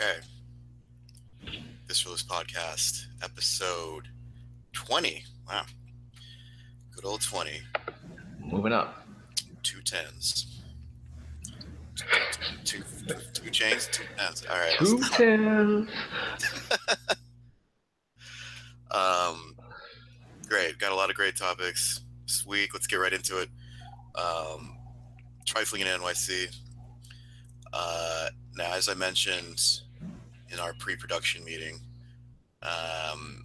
Okay. This Release Podcast, episode 20. Wow. Good old 20. Moving up. Two tens. Two, two, two chains, two tens. All right. Two let's- Um, great. Got a lot of great topics this week. Let's get right into it. Um, trifling in NYC. Uh, now, as I mentioned in our pre-production meeting, um,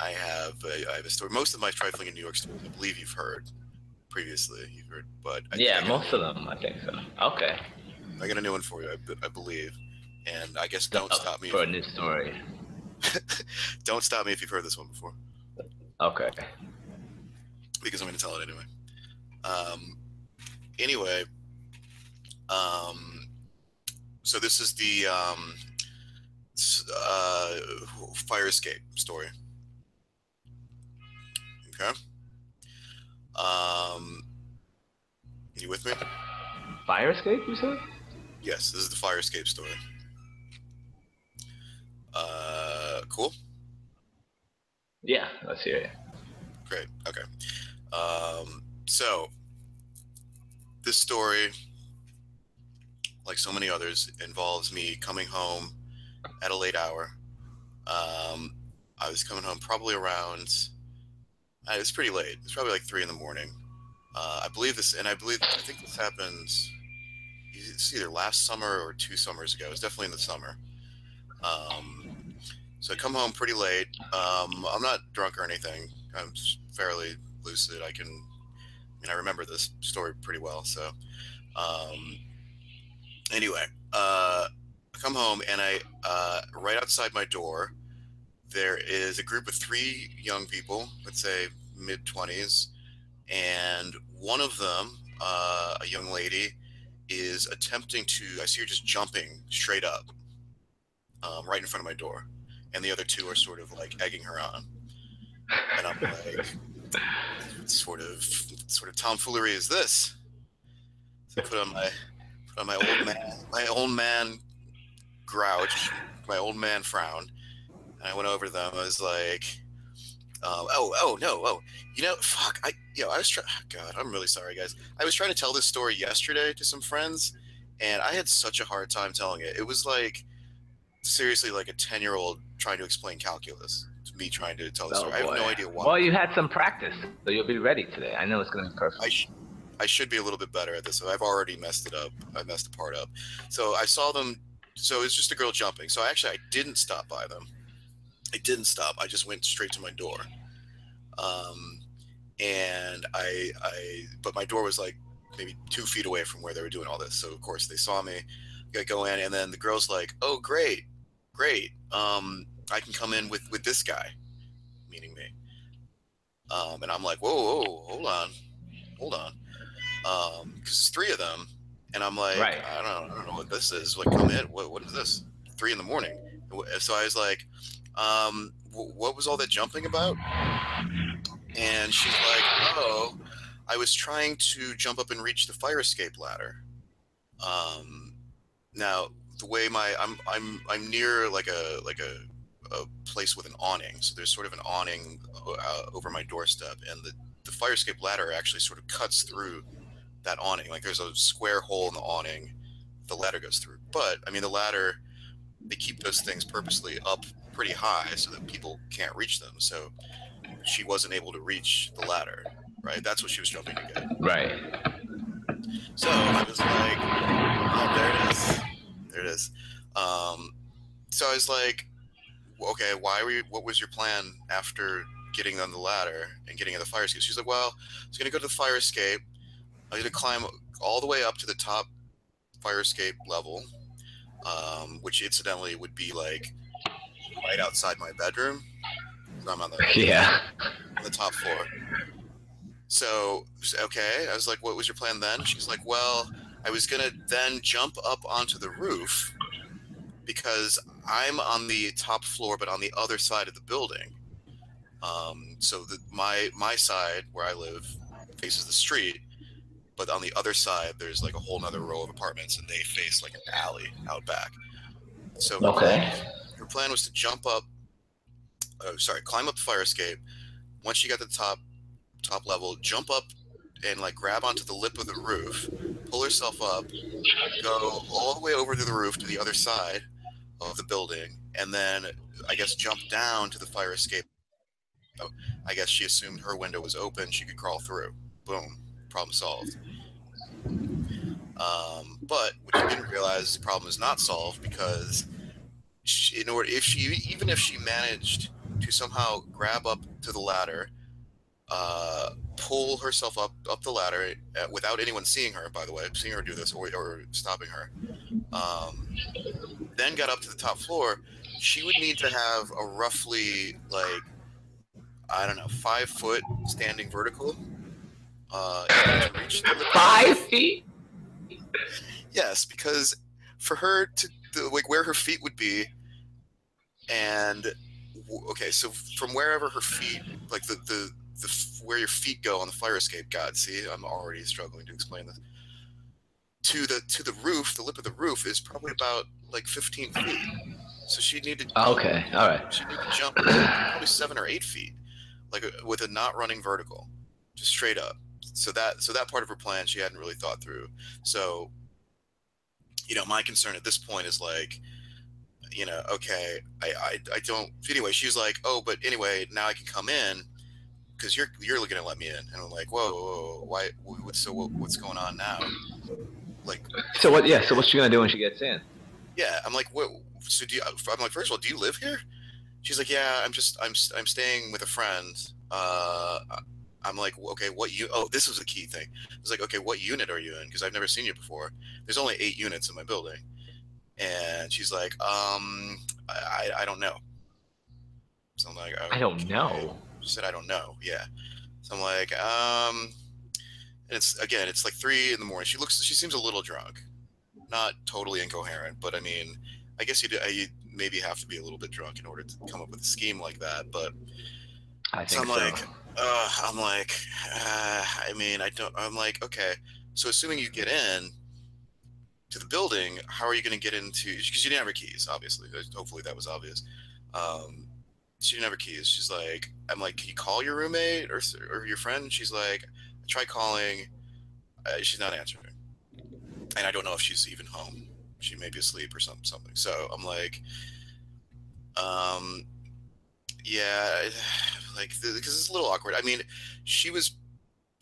I have a, I have a story. Most of my trifling in New York stories, I believe you've heard previously. You've heard, but I, Yeah, I most of them, I think so. Okay. I got a new one for you, I, I believe. And I guess don't Uh, stop me. For a new story. don't stop me if you've heard this one before. Okay. because I'm going to tell it anyway. Um, anyway, um, so this is the um, uh, fire escape story. Okay. Um, you with me? Fire escape, you said? Yes, this is the fire escape story. Uh, cool. Yeah, let's hear it. Great. Okay. Um, so this story, like so many others, involves me coming home at a late hour. Um, I was coming home probably around. uh, It was pretty late. It was probably like three in the morning. Uh, I believe this, and I believe I think this happened. It's either last summer or two summers ago. It was definitely in the summer. Um, so I come home pretty late. Um, I'm not drunk or anything. I'm fairly lucid. I can, I mean, I remember this story pretty well. So, um, anyway, uh, come home and I, uh, right outside my door, there is a group of three young people, let's say mid 20s, and one of them, uh, a young lady, is attempting to, I see her just jumping straight up um, right in front of my door. And the other two are sort of like egging her on. And I'm like, sort of sort of tomfoolery is this? So I put on my put on my old man my old man grouch, my old man frown, and I went over to them. I was like, um, oh oh no oh you know fuck I you know I was trying God I'm really sorry guys I was trying to tell this story yesterday to some friends, and I had such a hard time telling it. It was like seriously like a ten year old trying to explain calculus to me trying to tell the Oh, story. I have no idea why. Well, you had some practice, so you'll be ready today. I know it's going to be perfect. I, sh- I should be a little bit better at this. I've already messed it up. I messed the part up. So I saw them. So it's just a girl jumping. So actually, I didn't stop by them. I didn't stop. I just went straight to my door. Um, and I, I, but my door was like maybe two feet away from where they were doing all this. So of course they saw me. I go in, and then the girl's like, "Oh, great, great. Um, I can come in with with this guy," meaning me. Um, and I'm like, "Whoa, whoa, hold on, hold on." um because it's three of them and i'm like Right. i don't i don't know what this is. Like come in. What, what is this? Three in the morning. So i was like um wh- what was all that jumping about? And she's like oh i was trying to jump up and reach the fire escape ladder. Um now the way my i'm i'm i'm near like a like a a place with an awning. So there's sort of an awning uh, over my doorstep. And the the fire escape ladder actually sort of cuts through that awning. Like there's a square hole in the awning, the ladder goes through. But I mean, the ladder, they keep those things purposely up pretty high so that people can't reach them. So she wasn't able to reach the ladder, right? That's what she was jumping to get. Right. So I was like, oh, there it is. There it is. Um, so I was like, okay, why were you, what was your plan after getting on the ladder and getting in the fire escape? She's like, well, I was going to go to the fire escape. I going to climb all the way up to the top fire escape level, um, which incidentally would be like right outside my bedroom. I'm on the Yeah. on the top floor. So, okay, I was like, what was your plan then? She's like, well, I was going to then jump up onto the roof because I'm on the top floor, but on the other side of the building. Um, so the, my my side where I live faces the street, but on the other side there's like a whole nother row of apartments, and they face like an alley out back. So Okay. her plan was to jump up. Oh, sorry, climb up the fire escape. Once she got to the top top level, jump up and like grab onto the lip of the roof, pull herself up, go all the way over to the roof to the other side of the building, and then I guess jump down to the fire escape. Oh, I guess she assumed her window was open; she could crawl through. Boom, problem solved. Um, but what she didn't realize is the problem is not solved because she, in order if she even if she managed to somehow grab up to the ladder, uh, pull herself up up the ladder uh, without anyone seeing her, by the way, seeing her do this or, or stopping her, um, then got up to the top floor, she would need to have a roughly like I don't know five foot standing vertical. Uh, to reach the lip of the Five feet. Yes, because for her to the, like where her feet would be, and okay, so from wherever her feet, like the the the where your feet go on the fire escape. God, see, I'm already struggling to explain this. To the to the roof, the lip of the roof is probably about like 15 feet. So she needed Okay. All right. she needed to jump probably seven or eight feet, like with a not running vertical, just straight up. So that so that part of her plan she hadn't really thought through. So, you know, my concern at this point is like, you know, okay, I I, I don't. Anyway, she's like, oh, but anyway, now I can come in because you're you're looking to let me in, and I'm like, whoa, whoa, whoa why? What's so what, what's going on now? Like, So what? Yeah. So what's she gonna do when she gets in? yeah, I'm like, what? So do you? I'm like, first of all, do you live here? She's like, yeah, I'm just, I'm, I'm staying with a friend. Uh, I'm like, okay, what you? Oh, this was a key thing. I was like, okay, what unit are you in? Because I've never seen you before. There's only eight units in my building, and she's like, um, I, I, don't know. So I'm like, I don't "Okay." know. She said, I don't know. Yeah. So I'm like, um, and it's again, it's like three in the morning. She looks, she seems a little drunk, not totally incoherent, but I mean, I guess you you maybe have to be a little bit drunk in order to come up with a scheme like that. But I so think I'm so. like, uh, I'm like, uh, I mean, I don't. I'm like, okay. So assuming you get in to the building, how are you going to get into? Because you didn't have her keys, obviously. Hopefully that was obvious. Um, she didn't have her keys. She's like, I'm like, can you call your roommate or or your friend? She's like, I try calling. Uh, she's not answering, and I don't know if she's even home. She may be asleep or some something. So I'm like, um, yeah, like because it's a little awkward. I mean, she was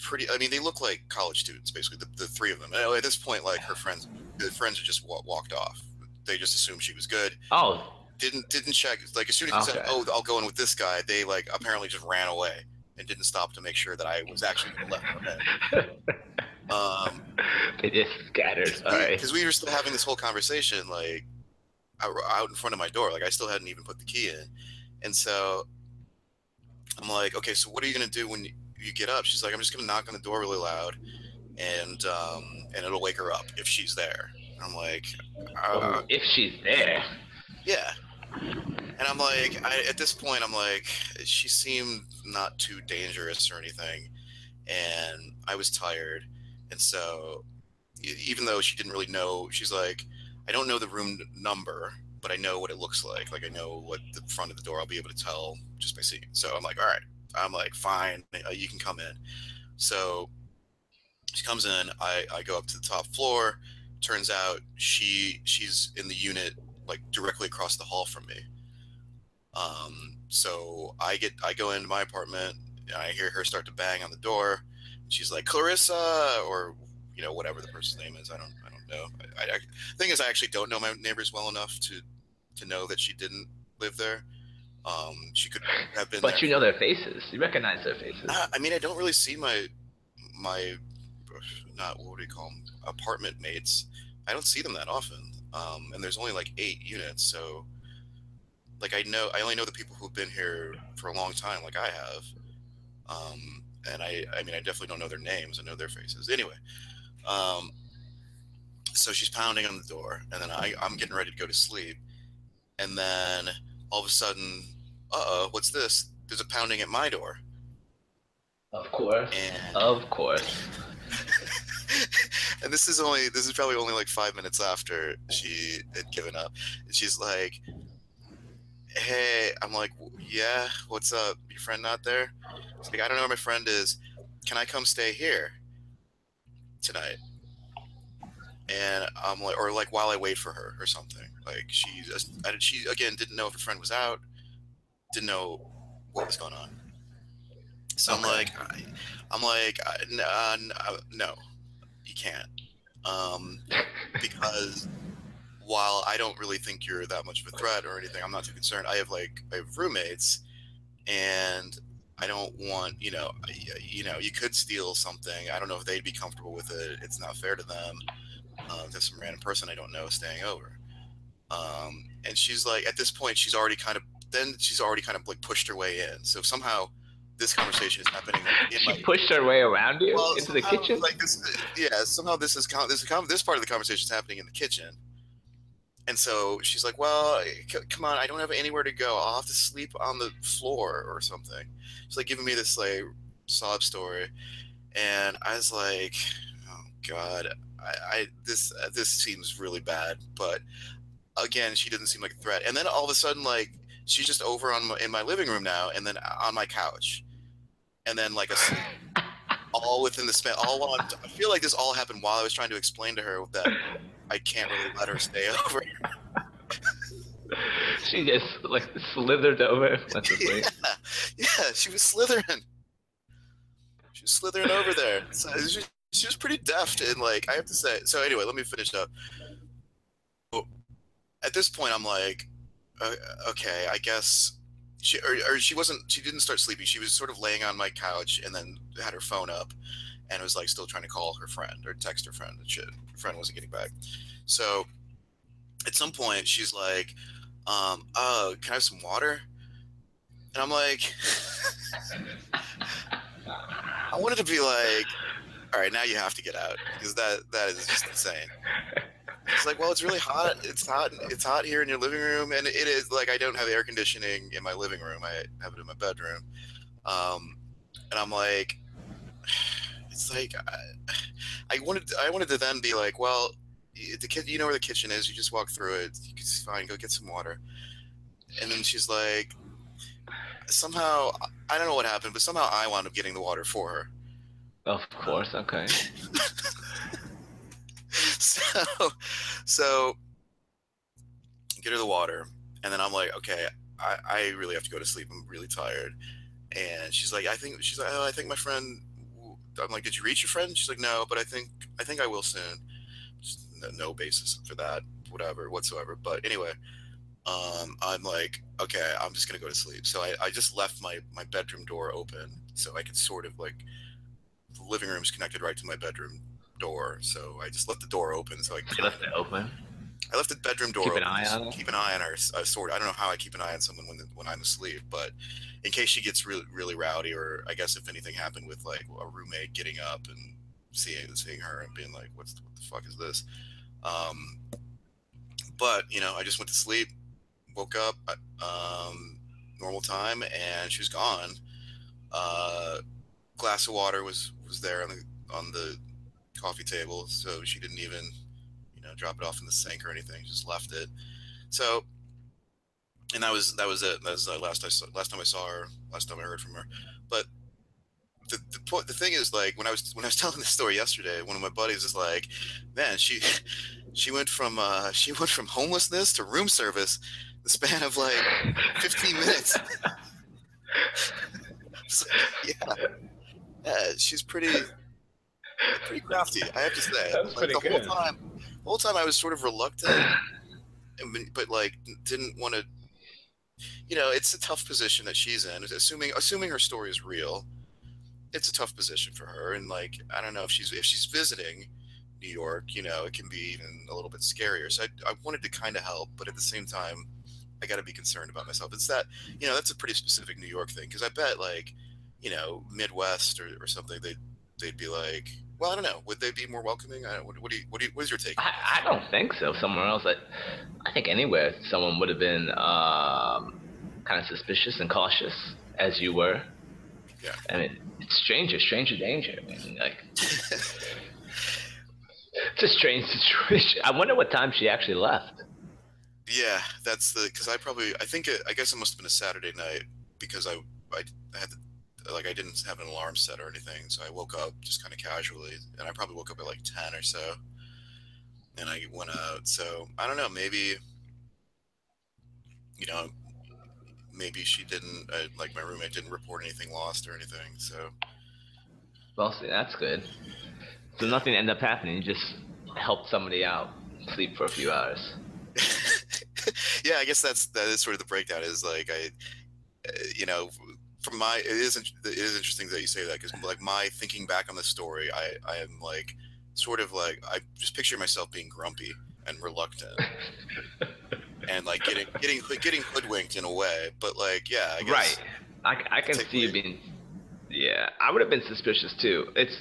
pretty. I mean, they look like college students, basically the, the three of them. And at this point, like her friends, the friends had just walked off. They just assumed she was good. Oh, Didn't didn't check. Like as soon as he said, "Oh, I'll go in with this guy," they like apparently just ran away and didn't stop to make sure that I was actually going to let them in. Um, they just scattered. All right. because we were still having this whole conversation like out, out in front of my door like i still hadn't even put the key in and so i'm like okay so what are you going to do when you get up? She's like i'm just going to knock on the door really loud and um and it'll wake her up if she's there. I'm like uh, if she's there. yeah. And i'm like I, at this point i'm like she seemed not too dangerous or anything and i was tired. And so even though she didn't really know she's like i don't know the room number but i know what it looks like. Like i know what the front of the door i'll be able to tell just by seeing so i'm like all right i'm like fine uh, you can come in. So she comes in i i go up to the top floor. Turns out she she's in the unit like directly across the hall from me. Um so i get i go into my apartment i hear her start to bang on the door. She's like clarissa or you know whatever the person's name is. I don't i don't know. I, I thing is i actually don't know my neighbors well enough to to know that she didn't live there um she could have been But there you know their faces. You recognize their faces. uh, I mean, I don't really see my my not what do you call them apartment mates. I don't see them that often, um, and there's only like eight units, so like I know I only know the people who've been here for a long time, like I have, um, and I I mean I definitely don't know their names. I know their faces. Anyway, um, so she's pounding on the door, and then I I'm getting ready to go to sleep, and then all of a sudden, uh oh, what's this? There's a pounding at my door. Of course. And Of course. and this is only this is probably only like five minutes after she had given up. And she's like, "Hey," I'm like, "Yeah, what's up? Your friend not there?" She's like, "I don't know where my friend is. Can I come stay here tonight?" And I'm like, or like while I wait for her or something. Like she, she again didn't know if her friend was out, didn't know what was going on. So okay. I'm like, I, am like, uh, no, you can't, um, because while I don't really think you're that much of a threat or anything, I'm not too concerned. I have like I have roommates, and I don't want you know, you know, you could steal something. I don't know if they'd be comfortable with it. It's not fair to them. Um, to some random person I don't know staying over. Um, and she's like, at this point, she's already kind of then she's already kind of like pushed her way in. So somehow this conversation is happening. she my, pushed her way around you well, into the kitchen. Like this, yeah. Somehow this is this this part of the conversation is happening in the kitchen, and so she's like, "Well, come on, I don't have anywhere to go. I'll have to sleep on the floor or something." She's like giving me this like sob story, and I was like, "Oh God, I, I this uh, this seems really bad." But again, she didn't seem like a threat. And then all of a sudden, like she's just over on my, in my living room now, and then uh, on my couch, and then like a all within the span. All while I'm, I feel like this all happened while I was trying to explain to her that I can't really let her stay over. she just like slithered over. yeah, yeah, she was slithering. She was slithering over there. So she, she was pretty deft and like I have to say. So anyway, let me finish up. At this point, I'm like, uh, okay, I guess she or, or, she wasn't. She didn't start sleeping. She was sort of laying on my couch and then had her phone up, and was like still trying to call her friend or text her friend and shit. Her friend wasn't getting back. So at some point, she's like, um, "Oh, can I have some water?" And I'm like, I wanted to be like, all right, now you have to get out because that that is just insane. It's like, well, it's really hot. It's hot. It's hot here in your living room, and it is like I don't have air conditioning in my living room. I have it in my bedroom, um, and I'm like, it's like I, I wanted. I wanted to then be like, well, the kid, you know where the kitchen is. You just walk through it. It's fine. Go get some water. And then she's like, somehow I don't know what happened, but somehow I wound up getting the water for her. Of course. Okay. so, so get her the water, and then I'm like, okay, I, I really have to go to sleep. I'm really tired. And she's like, I think she's like, oh, I think my friend. I'm like, did you reach your friend? She's like, no, but I think I think I will soon. Just no basis for that, whatever, whatsoever. But anyway, um, I'm like, okay, I'm just gonna go to sleep. So I, I just left my my bedroom door open so I could sort of like the living room's connected right to my bedroom door, so I just left the door open. So I you left it open. I left the bedroom door keep open. An eye on keep an eye on her. Uh, sort. I don't know how I keep an eye on someone when when I'm asleep, but in case she gets really really rowdy, or I guess if anything happened with like a roommate getting up and seeing seeing her and being like, "What's what the fuck is this?" Um, but you know, I just went to sleep, woke up, um, normal time, and she was gone. Uh, glass of water was was there on the on the coffee table, so she didn't even, you know, drop it off in the sink or anything. Just left it. So, and that was that was it. That was the last I saw, last time I saw her. Last time I heard from her. But the the point, the thing is, like when I was when I was telling this story yesterday, one of my buddies was like, "Man, she she went from uh, she went from homelessness to room service the span of like 15 minutes." so, yeah, yeah, she's pretty pretty crafty, I have to say. That's like, the good. whole time, the whole time I was sort of reluctant, but like didn't want to. You know, it's a tough position that she's in. Assuming assuming her story is real, it's a tough position for her. And like, I don't know if she's if she's visiting New York, you know, it can be even a little bit scarier. So I, I wanted to kind of help, but at the same time, I got to be concerned about myself. It's that you know that's a pretty specific New York thing because I bet like you know Midwest or, or something they they'd be like well, I don't know. Would they be more welcoming? I, what, what, do you, what, do you, what is your take? I, I don't think so. Somewhere else, I, I think anywhere, someone would have been um, kind of suspicious and cautious, as you were. Yeah. I mean, it's stranger, stranger danger. I mean, like. it's a strange situation. I wonder what time she actually left. Yeah, that's the because I probably I think it, I guess it must have been a Saturday night because I I had like I didn't have an alarm set or anything, so I woke up just kind of casually, and I probably woke up at like ten or so, and I went out. So I don't know, maybe you know, maybe she didn't uh, like my roommate didn't report anything lost or anything. So Well, see, that's good. So nothing ended up happening. You just helped somebody out, sleep for a few hours. yeah, I guess that's that is sort of the breakdown. Is like I, uh, you know, from my it is it is interesting that you say that because like my thinking back on the story, I I am like sort of like I just picture myself being grumpy and reluctant. and like getting getting getting hoodwinked in a way, but like yeah, I guess right. I, I can see you being. Yeah, I would have been suspicious too. It's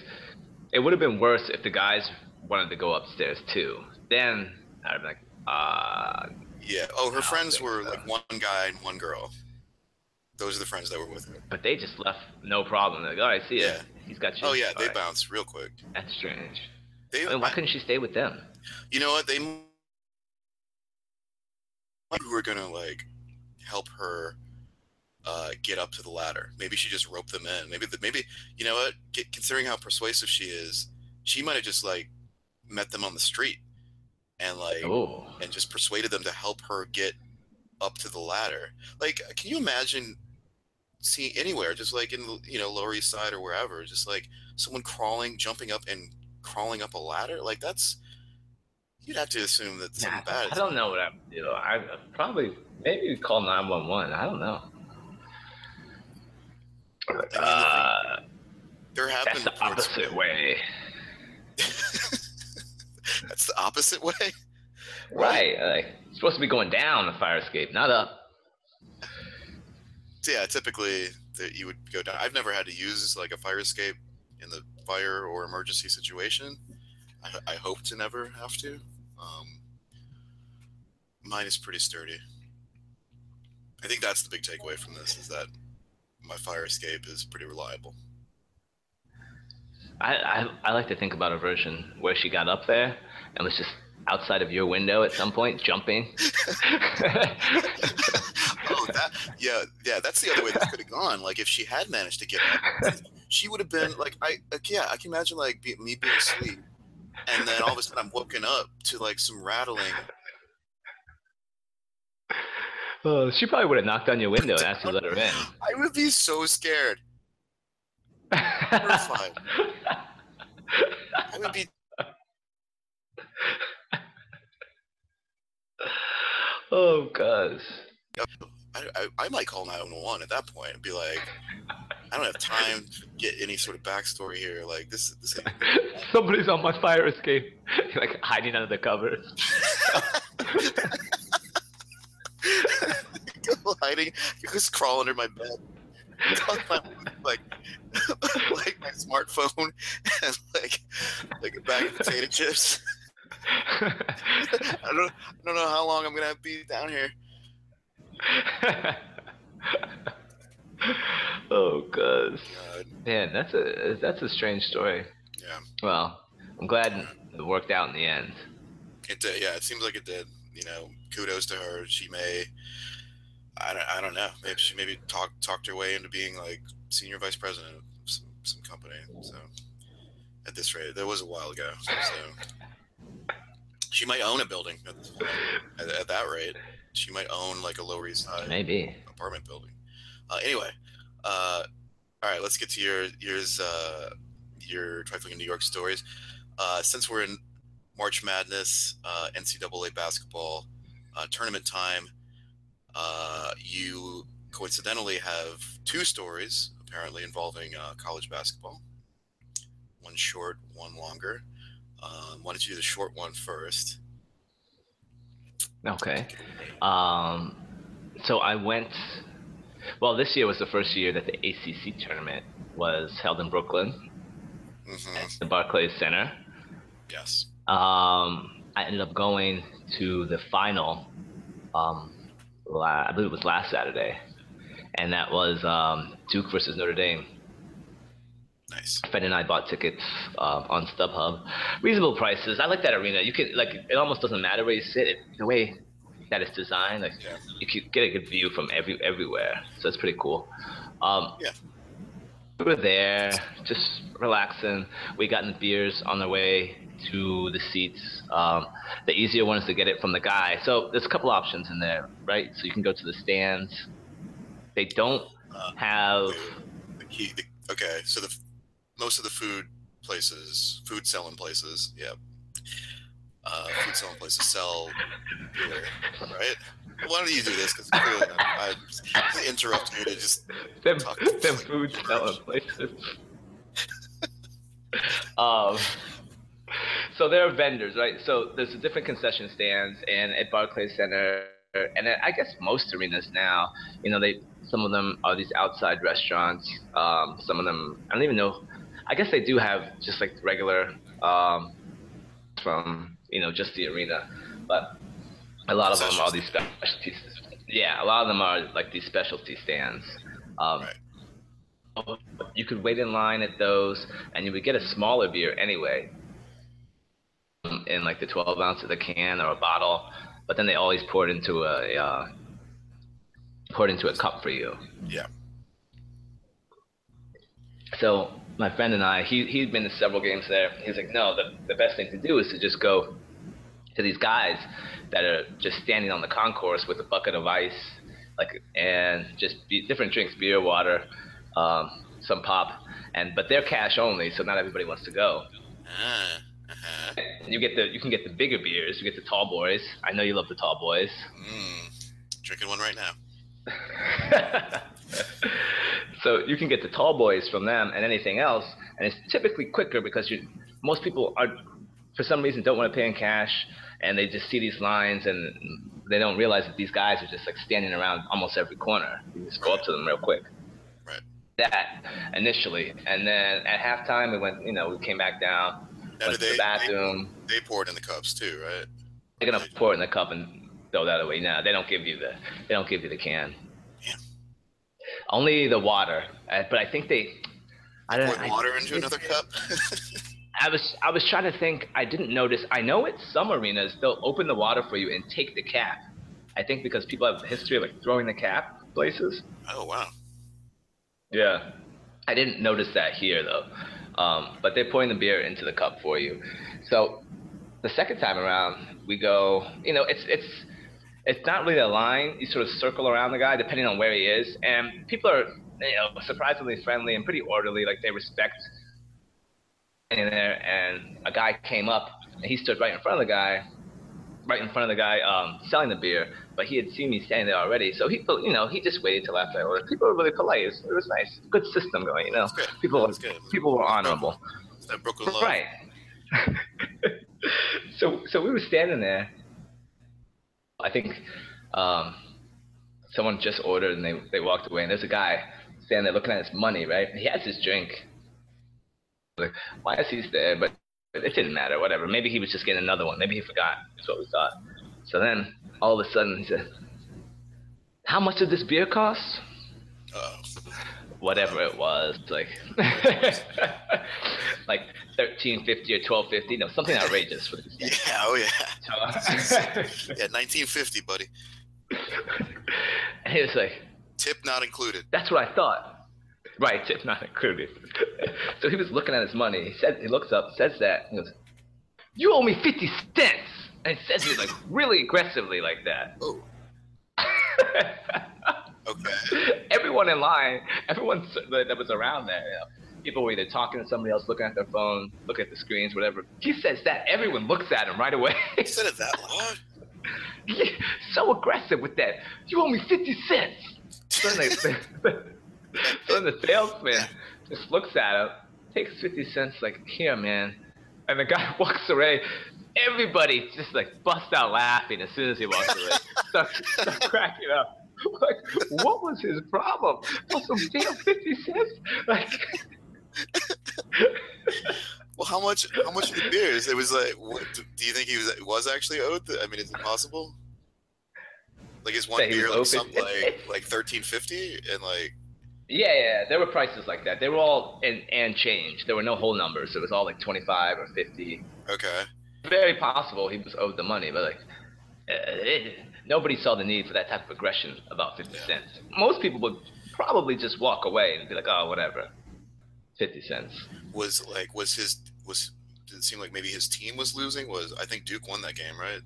it would have been worse if the guys wanted to go upstairs too. Then I'd be like, uh. Yeah. Oh, her friends were so. like one guy and one girl. Those are the friends that were with her. But they just left no problem. Like, oh, I see it. He's got you. Oh yeah, All they right. bounced real quick. That's strange. They, I mean, why couldn't she stay with them? You know what? They who were gonna like help her uh, get up to the ladder. Maybe she just roped them in. Maybe the, maybe you know what? Get, considering how persuasive she is, she might have just like met them on the street and like oh. and just persuaded them to help her get up to the ladder. Like, can you imagine seeing anywhere, just like in you know Lower East Side or wherever, just like someone crawling, jumping up and crawling up a ladder? Like that's You'd have to assume that something nah, bad. I don't know what I would do. I probably maybe call nine one one. I don't know. I mean, uh, there have that's been the opposite way. that's the opposite way. Right. Like, it's supposed to be going down the fire escape, not up. So yeah, typically that you would go down. I've never had to use like a fire escape in the fire or emergency situation. I, I hope to never have to. Um, mine is pretty sturdy. I think that's the big takeaway from this is that my fire escape is pretty reliable. I, I, I like to think about a version where she got up there and was just outside of your window at some point, jumping. oh, that, yeah, yeah. That's the other way that could have gone. Like if she had managed to get up, she would have been like, I, like, yeah, I can imagine like be, me being asleep and then all of a sudden I'm woken up to like some rattling. Oh, she probably would have knocked on your window and asked you to let her in. I would be so scared. Terrified. I would be. Oh, gosh. I, I, I might call 911 at that point and be like, I don't have time to get any sort of backstory here. Like this, this. Somebody's on my fire escape, like hiding under the covers. hiding, just crawl under my bed. My, like, like my smartphone and like, like a bag of potato chips. I don't, I don't know how long I'm gonna be down here. Oh, oh god. Man, that's a that's a strange story. Yeah. Well, I'm glad it worked out in the end. It did. Yeah, it seems like it did. You know, kudos to her. She may. I don't, I don't know. Maybe she maybe talked talked her way into being like senior vice president of some, some company. So at this rate, that was a while ago. So she might own a building at, at, at that rate. She might own like a Lower East Side maybe apartment building. Uh, anyway, uh, all right, let's get to your yours uh, your trifling in New York stories. Uh, since we're in March Madness, uh, NCAA basketball uh, tournament time, uh, you coincidentally have two stories apparently involving uh, college basketball. One short, one longer. Um, why don't you do the short one first? Okay. Um, so I went well, this year was the first year that the ACC tournament was held in Brooklyn mm-hmm. at the Barclays Center. Yes. Um, I ended up going to the final. Um, la- I believe it was last Saturday, and that was um, Duke versus Notre Dame. Nice. Friend and I bought tickets uh, on StubHub, reasonable prices. I like that arena. You can like it almost doesn't matter where you sit. It, the way that it's designed, like yeah. you can get a good view from every everywhere. So it's pretty cool. Um, yeah. We were there, just relaxing. We got the beers on the way to the seats. Um, the easier one is to get it from the guy. So there's a couple options in there, right? So you can go to the stands. They don't uh, have. The key, the, okay, so the most of the food places, food selling places, yeah, uh, food selling places sell beer, right? Why don't you do this? Because clearly I'm, I'm interrupting you to just them, talk them like, food selling places. um, so there are vendors, right? So there's different concession stands, and at Barclays Center, and I guess most arenas now, you know, they some of them are these outside restaurants. Um, some of them, I don't even know. I guess they do have just like regular um, from you know just the arena, but a lot of them are these specialties. Yeah, a lot of them are like these specialty stands. Um, right. You could wait in line at those, and you would get a smaller beer anyway, in like the 12 ounce of the can or a bottle. But then they always pour it into a uh, pour it into a cup for you. Yeah. So my friend and I, he he'd been to several games there. He's like, no, the the best thing to do is to just go to these guys that are just standing on the concourse with a bucket of ice, like and just be, different drinks, beer, water, um, some pop, and but they're cash only, so not everybody wants to go. Uh, uh-huh. You get the you can get the bigger beers. You get the tall boys. I know you love the tall boys. Mm, drinking one right now. so you can get the tall boys from them and anything else, and it's typically quicker because you most people are for some reason don't want to pay in cash and they just see these lines and they don't realize that these guys are just like standing around almost every corner. You just go up to them real quick. Right. That initially, and then at halftime we went. You know, we came back down, now, went to they, the bathroom. They, they pour it in the cups too, right? They're gonna pour it in the cup and throw that away. Now they don't give you the they don't give you the can. Only the water, uh, but I think they. I don't. Pour water into another cup. I was I was trying to think. I didn't notice. I know at some arenas they'll open the water for you and take the cap. I think because people have a history of like throwing the cap places. Oh wow. Yeah, I didn't notice that here though. Um, but they're pouring the beer into the cup for you. So the second time around, we go. You know, it's it's it's not really a line. You sort of circle around the guy depending on where he is, and people are you know surprisingly friendly and pretty orderly. Like they respect in there, and a guy came up and he stood right in front of the guy, right in front of the guy um, selling the beer. But he had seen me standing there already, so he, you know, he just waited till after I ordered. People were really polite. It was, it was nice, good system going. You know, people, people were honorable. that Brooklyn love. Right. so, so we were standing there. I think um, someone just ordered and they they walked away, and there's a guy standing there looking at his money. Right, he has his drink like, why is he there? But it didn't matter, whatever. Maybe he was just getting another one. Maybe he forgot. That's what we thought. So then, all of a sudden, he said, How much did this beer cost? Oh. Whatever it was, like, like thirteen fifty or twelve fifty, no, something outrageous for this. Yeah, oh yeah. Uh, yeah, nineteen fifty, buddy. and he was like, tip not included. That's what I thought. Right, tip not included. so he was looking at his money. He said he looks up, says that, he goes, "You owe me fifty cents," and he says it like really aggressively like that. Oh. okay. Everyone in line, everyone that was around there, you know, people were either talking to somebody else, looking at their phone, looking at the screens, whatever. He says that, everyone looks at him right away. he said it that loud. Yeah, so aggressive with that. You owe me fifty cents. So they, so the salesman just looks at him, takes 50 cents, like, here, man. And the guy walks away. Everybody just like busts out laughing as soon as he walks away. start, start cracking up. Like, what was his problem? For some damn 50 cents? Like, well, how much? How much of the beers? It was like. What, do you think he was was actually owed? I mean, is it possible? Like, is one beer like something like like thirteen fifty and like Yeah, yeah, there were prices like that. They were all and and change. There were no whole numbers. It was all like twenty five or fifty. Okay. Very possible he was owed the money, but like uh, it, nobody saw the need for that type of aggression about fifty Yeah. cents. Most people would probably just walk away and be like, oh, whatever, fifty cents. Was like was his was did it seem like maybe his team was losing? Was I think Duke won that game, right?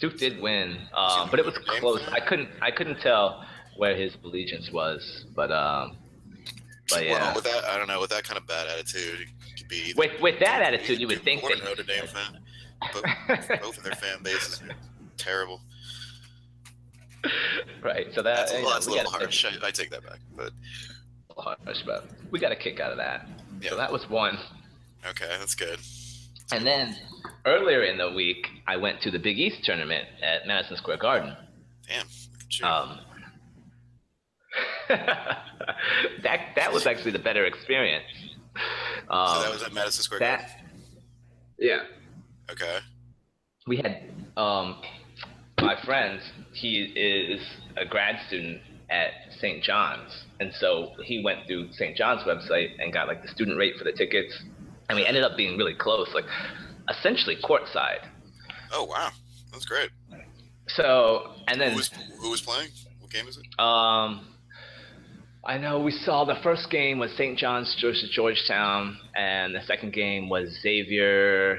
Duke did win, um, but it was close. I couldn't I couldn't tell where his allegiance was, but um, but yeah. Well, with that, I don't know. With that kind of bad attitude, it could be With with that attitude, you would think that. Notre Dame fan, but both of their fan bases are terrible. right. So that That's a, you know, that's a little harsh. I, I take that back. But harsh, but we got a kick out of that. Yeah. So that was one. okay, that's good. And then earlier in the week, I went to the Big East tournament at Madison Square Garden. Damn. look at you. Um, that that was actually the better experience. Um, so that was at Madison Square Garden. Yeah. Okay. we had um, my friend. He is a grad student at St. John's, and so he went through St. John's website and got like the student rate for the tickets, and we ended up being really close, like essentially courtside. Oh wow, that's great. So and then Who was who was playing? What game is it? um, I know we saw the first game was St. John's versus Georgetown, and the second game was Xavier.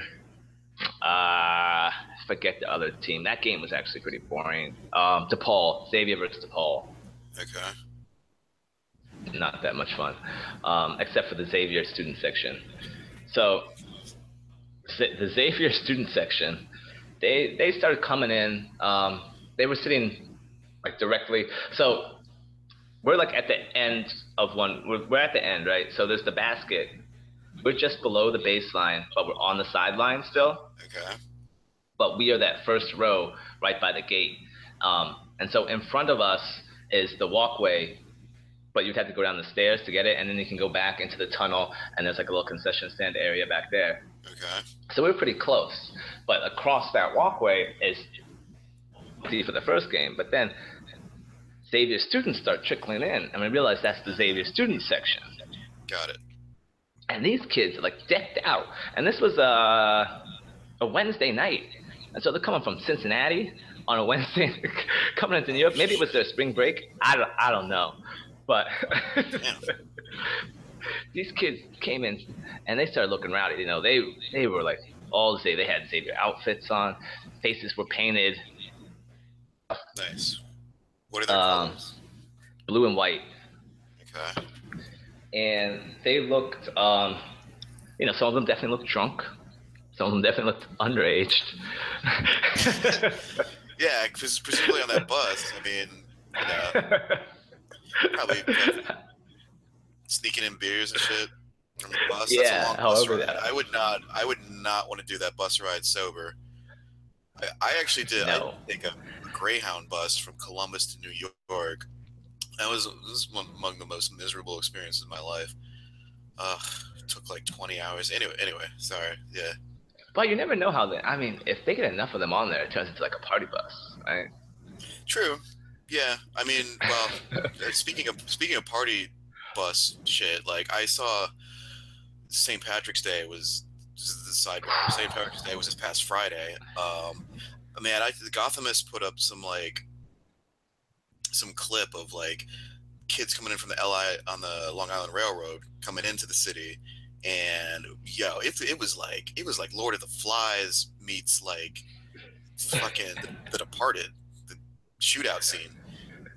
Uh, forget the other team. That game was actually pretty boring. Um, DePaul, Xavier versus DePaul. Okay. Not that much fun, um, except for the Xavier student section. So the Xavier student section, they they started coming in. Um, they were sitting like directly. So we're like at the end of one. We're, we're at the end, right? So there's the basket. We're just below the baseline, but we're on the sideline still. Okay. But we are that first row right by the gate. Um, and so in front of us is the walkway, but you'd have to go down the stairs to get it, and then you can go back into the tunnel, and there's like a little concession stand area back there. Okay. So we were pretty close. But across that walkway is see for the first game. But then Xavier students start trickling in, and we realize that's the Xavier student section. Got it. And these kids are like decked out. And this was a, a Wednesday night. And so they're coming from Cincinnati on a Wednesday, coming into New York. Maybe it was their spring break. I don't, I don't know. But these kids came in and they started looking rowdy. You know, they they were like all day. They had Xavier outfits on, faces were painted Nice. What are their Um, colors? blue and white. Okay. and they looked um you know some of them definitely looked drunk some of them definitely looked underaged Yeah, because presumably on that bus, I mean, you know, probably sneaking in beers and shit on the bus. Yeah, That's a long bus however ride. that- I would not. I would not want to do that bus ride sober. I, I actually did. No. I take a Greyhound bus from Columbus to New York. That was this was among the most miserable experiences of my life. It took like 20 hours. Anyway, anyway, sorry. Yeah. But you never know how they i mean if they get enough of them on there it turns into like a party bus right True. Yeah. I mean, well, uh, speaking of speaking of party bus shit, like I saw St. Patrick's Day was the sidebar. St. Patrick's Day was this past Friday. Um, man, I the Gothamist put up some like some clip of like kids coming in from the LI on the Long Island Railroad coming into the city, and yo, it it was like it was like Lord of the Flies meets like fucking the, the Departed, the shootout scene.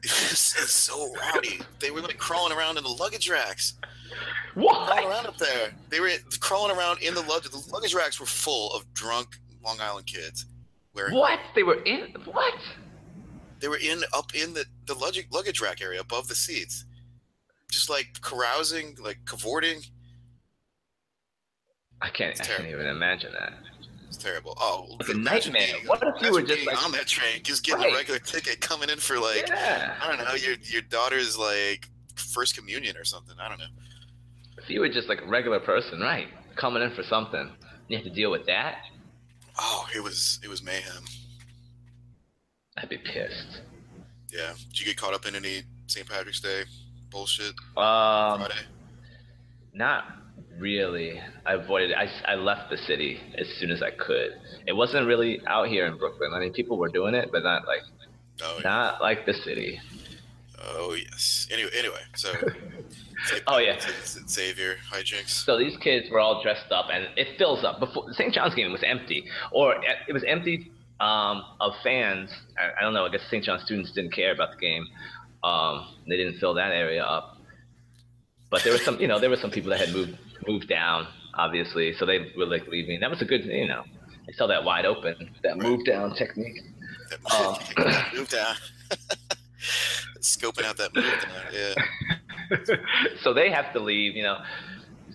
It was, it was so rowdy. They were like crawling around in the luggage racks, What? crawling around up there. They were crawling around in the luggage. The luggage racks were full of drunk Long Island kids. Wearing what they were in what they were in up in the the luggage luggage rack area above the seats, just like carousing, like cavorting. I can't i can't even imagine that It's terrible. Oh, It's a nightmare. being- What if you were just, like- on that train, just getting Right. a regular ticket, coming in for like yeah I don't know your your daughter's like first communion or something. I don't know. if you were just like a regular person right coming in for something you have to deal with that Oh, it was it was mayhem. i'd be pissed Yeah. Did you get caught up in any St. Patrick's Day bullshit Um, Friday? not really. I avoided. I I left the city as soon as I could. It wasn't really out here in Brooklyn. I mean, people were doing it, but not like Oh, yeah. not like the city. oh yes. Anyway, anyway, so Oh, yeah. Xavier hijinks. So these kids were all dressed up, and it fills up. Before St. John's game was empty, or it was empty um, of fans. I, I don't know. I guess St. John's students didn't care about the game. Um, they didn't fill that area up. But there were some, you know, there were some people that had moved moved down, obviously. So they were like leaving. That was a good, you know. I saw that wide open, that Right. move down technique. Um, move down. Scoping out that move down. Yeah. so they have to leave. You know,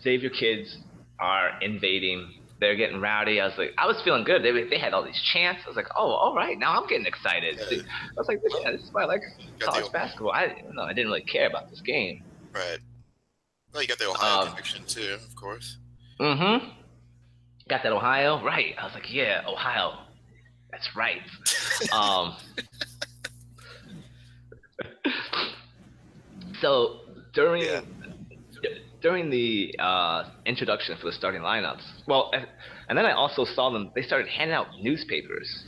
Xavier kids are invading. They're getting rowdy. I was like, I was feeling good. They, they had all these chants. I was like, oh, all right, now I'm getting excited. Yeah. I was like, this, yeah, this is why I like college basketball. I no, I didn't really care about this game. Right. Well, you got the Ohio Um, connection too, of course. Mm-hmm. Got that Ohio right? I was like, yeah, Ohio. That's right. um. so during Yeah. during the uh, introduction for the starting lineups, well, and- and then I also saw them. They started handing out newspapers,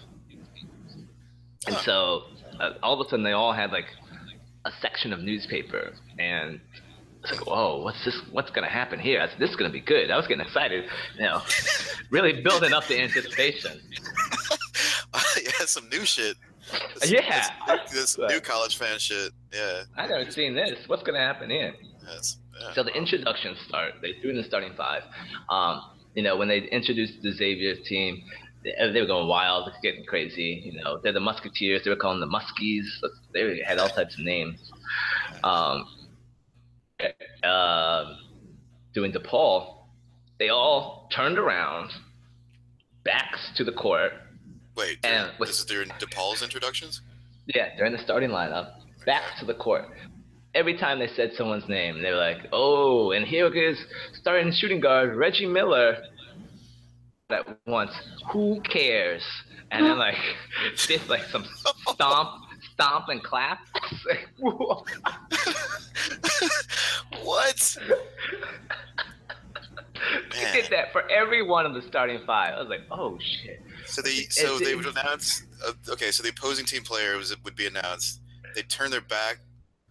and Huh. so uh, all of a sudden they all had like a section of newspaper, and I was like, "Whoa, what's this? What's gonna happen here? I said, this is gonna be good." I was getting excited, you know, really building up the anticipation. yeah, some new shit. This- Yeah. This, this new college fan shit. Yeah. I never seen this. What's gonna happen here? That's, yeah. So the introductions start. They threw in the starting five. Um, you know, when they introduced the Xavier team, they, were going wild, it's getting crazy. You know, they're the Musketeers. They were calling them the Muskies. They had all types of names. Um, uh, doing DePaul, they all turned around, backs to the court. Wait, and during- with- this is during DePaul's introductions? Yeah, they're in the starting lineup, back to the court. Every time they said someone's name, they were like, "Oh, and here is starting shooting guard Reggie Miller." At once, who cares? And then like, did like some stomp, stomp and clap. It's like, whoa. what? They did that for every one of the starting five. I was like, "Oh shit!" So they so they would announce. Uh, okay, so the opposing team player was would be announced. They turn their back.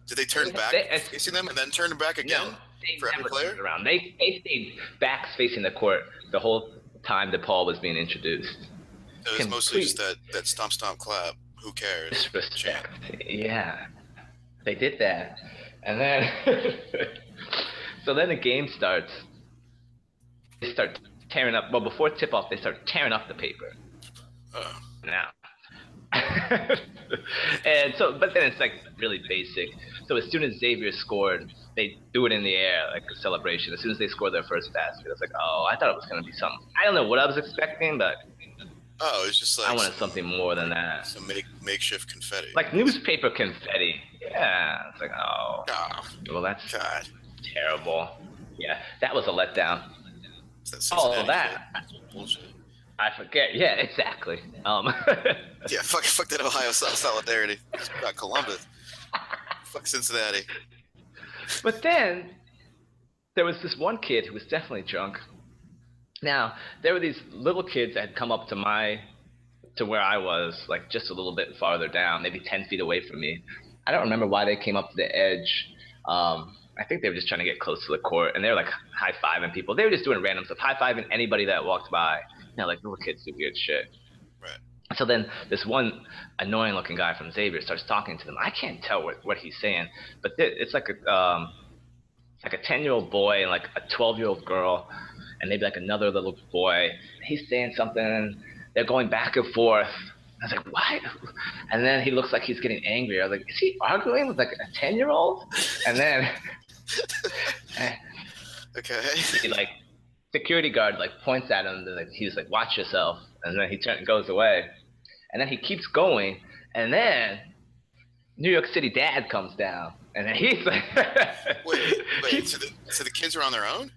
Did they turn back They- facing them and then turn back again? No, for every player? around. They they stayed backs facing the court the whole time DePaul was being introduced. So it was mostly just that that stomp stomp clap. Who cares? disrespect. Yeah, they did that, and then so then the game starts. They start tearing up. Well, before tip off, they start tearing up the paper. Oh, Now, and so, but then it's like really basic. So as soon as Xavier scored, they do it in the air like a celebration. As soon as they scored their first basket, it's like, oh, I thought it was gonna be something. I don't know what I was expecting, but oh, it's just like I wanted something more than that. some make, makeshift confetti. Like newspaper confetti. Yeah. It's like, oh, oh well, that's God, terrible. Yeah, that was a letdown. That All of that. Bullshit. I forget. Yeah, exactly. Um, Yeah, fuck, fuck that Ohio solidarity. Fuck Columbus. fuck Cincinnati. but then there was this one kid who was definitely drunk. Now there were these little kids that had come up to my, to where I was, like just a little bit farther down, maybe ten feet away from me. I don't remember why they came up to the edge. Um, I think they were just trying to get close to the court, and they were like high fiving people. They were just doing random stuff, high fiving anybody that walked by. You know, like little kids do weird shit. Right. So then this one annoying looking guy from Xavier starts talking to them. I can't tell what, what he's saying, but th- it's like a um, like a ten year old boy and like a twelve year old girl, and maybe like another little boy. He's saying something. And they're going back and forth. I was like, what? And then he looks like he's getting angry. I was like, is he arguing with like a ten year old? And then Eh. Okay. he like security guard like points at him and like he's like watch yourself and then he turn, goes away and then he keeps going and then new york city dad comes down and then he's like Wait, wait. So the, so the kids are on their own?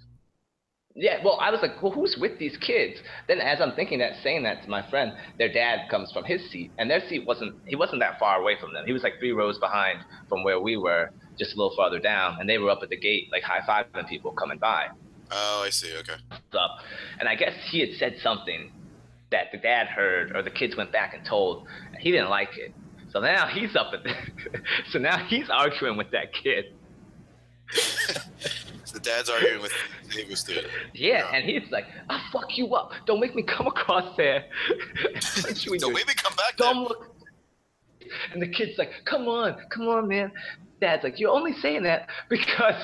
Yeah, well, I was like, well, who's with these kids? Then, as I'm thinking that, saying that to my friend, their dad comes from his seat, and their seat wasn't, he wasn't that far away from them. He was like three rows behind from where we were, just a little farther down, and they were up at the gate, like high fiving people coming by. Oh, I see. Okay. Up, and I guess he had said something that the dad heard, or the kids went back and told. And he didn't like it, so now he's up at, the, so now he's arguing with that kid. so the dad's arguing with the student. Yeah, and he's like, "I'll fuck you up. Don't make me come across there. Don't make me come back Don't there. Look. And the kid's like, "Come on, come on, man." Dad's like, "You're only saying that because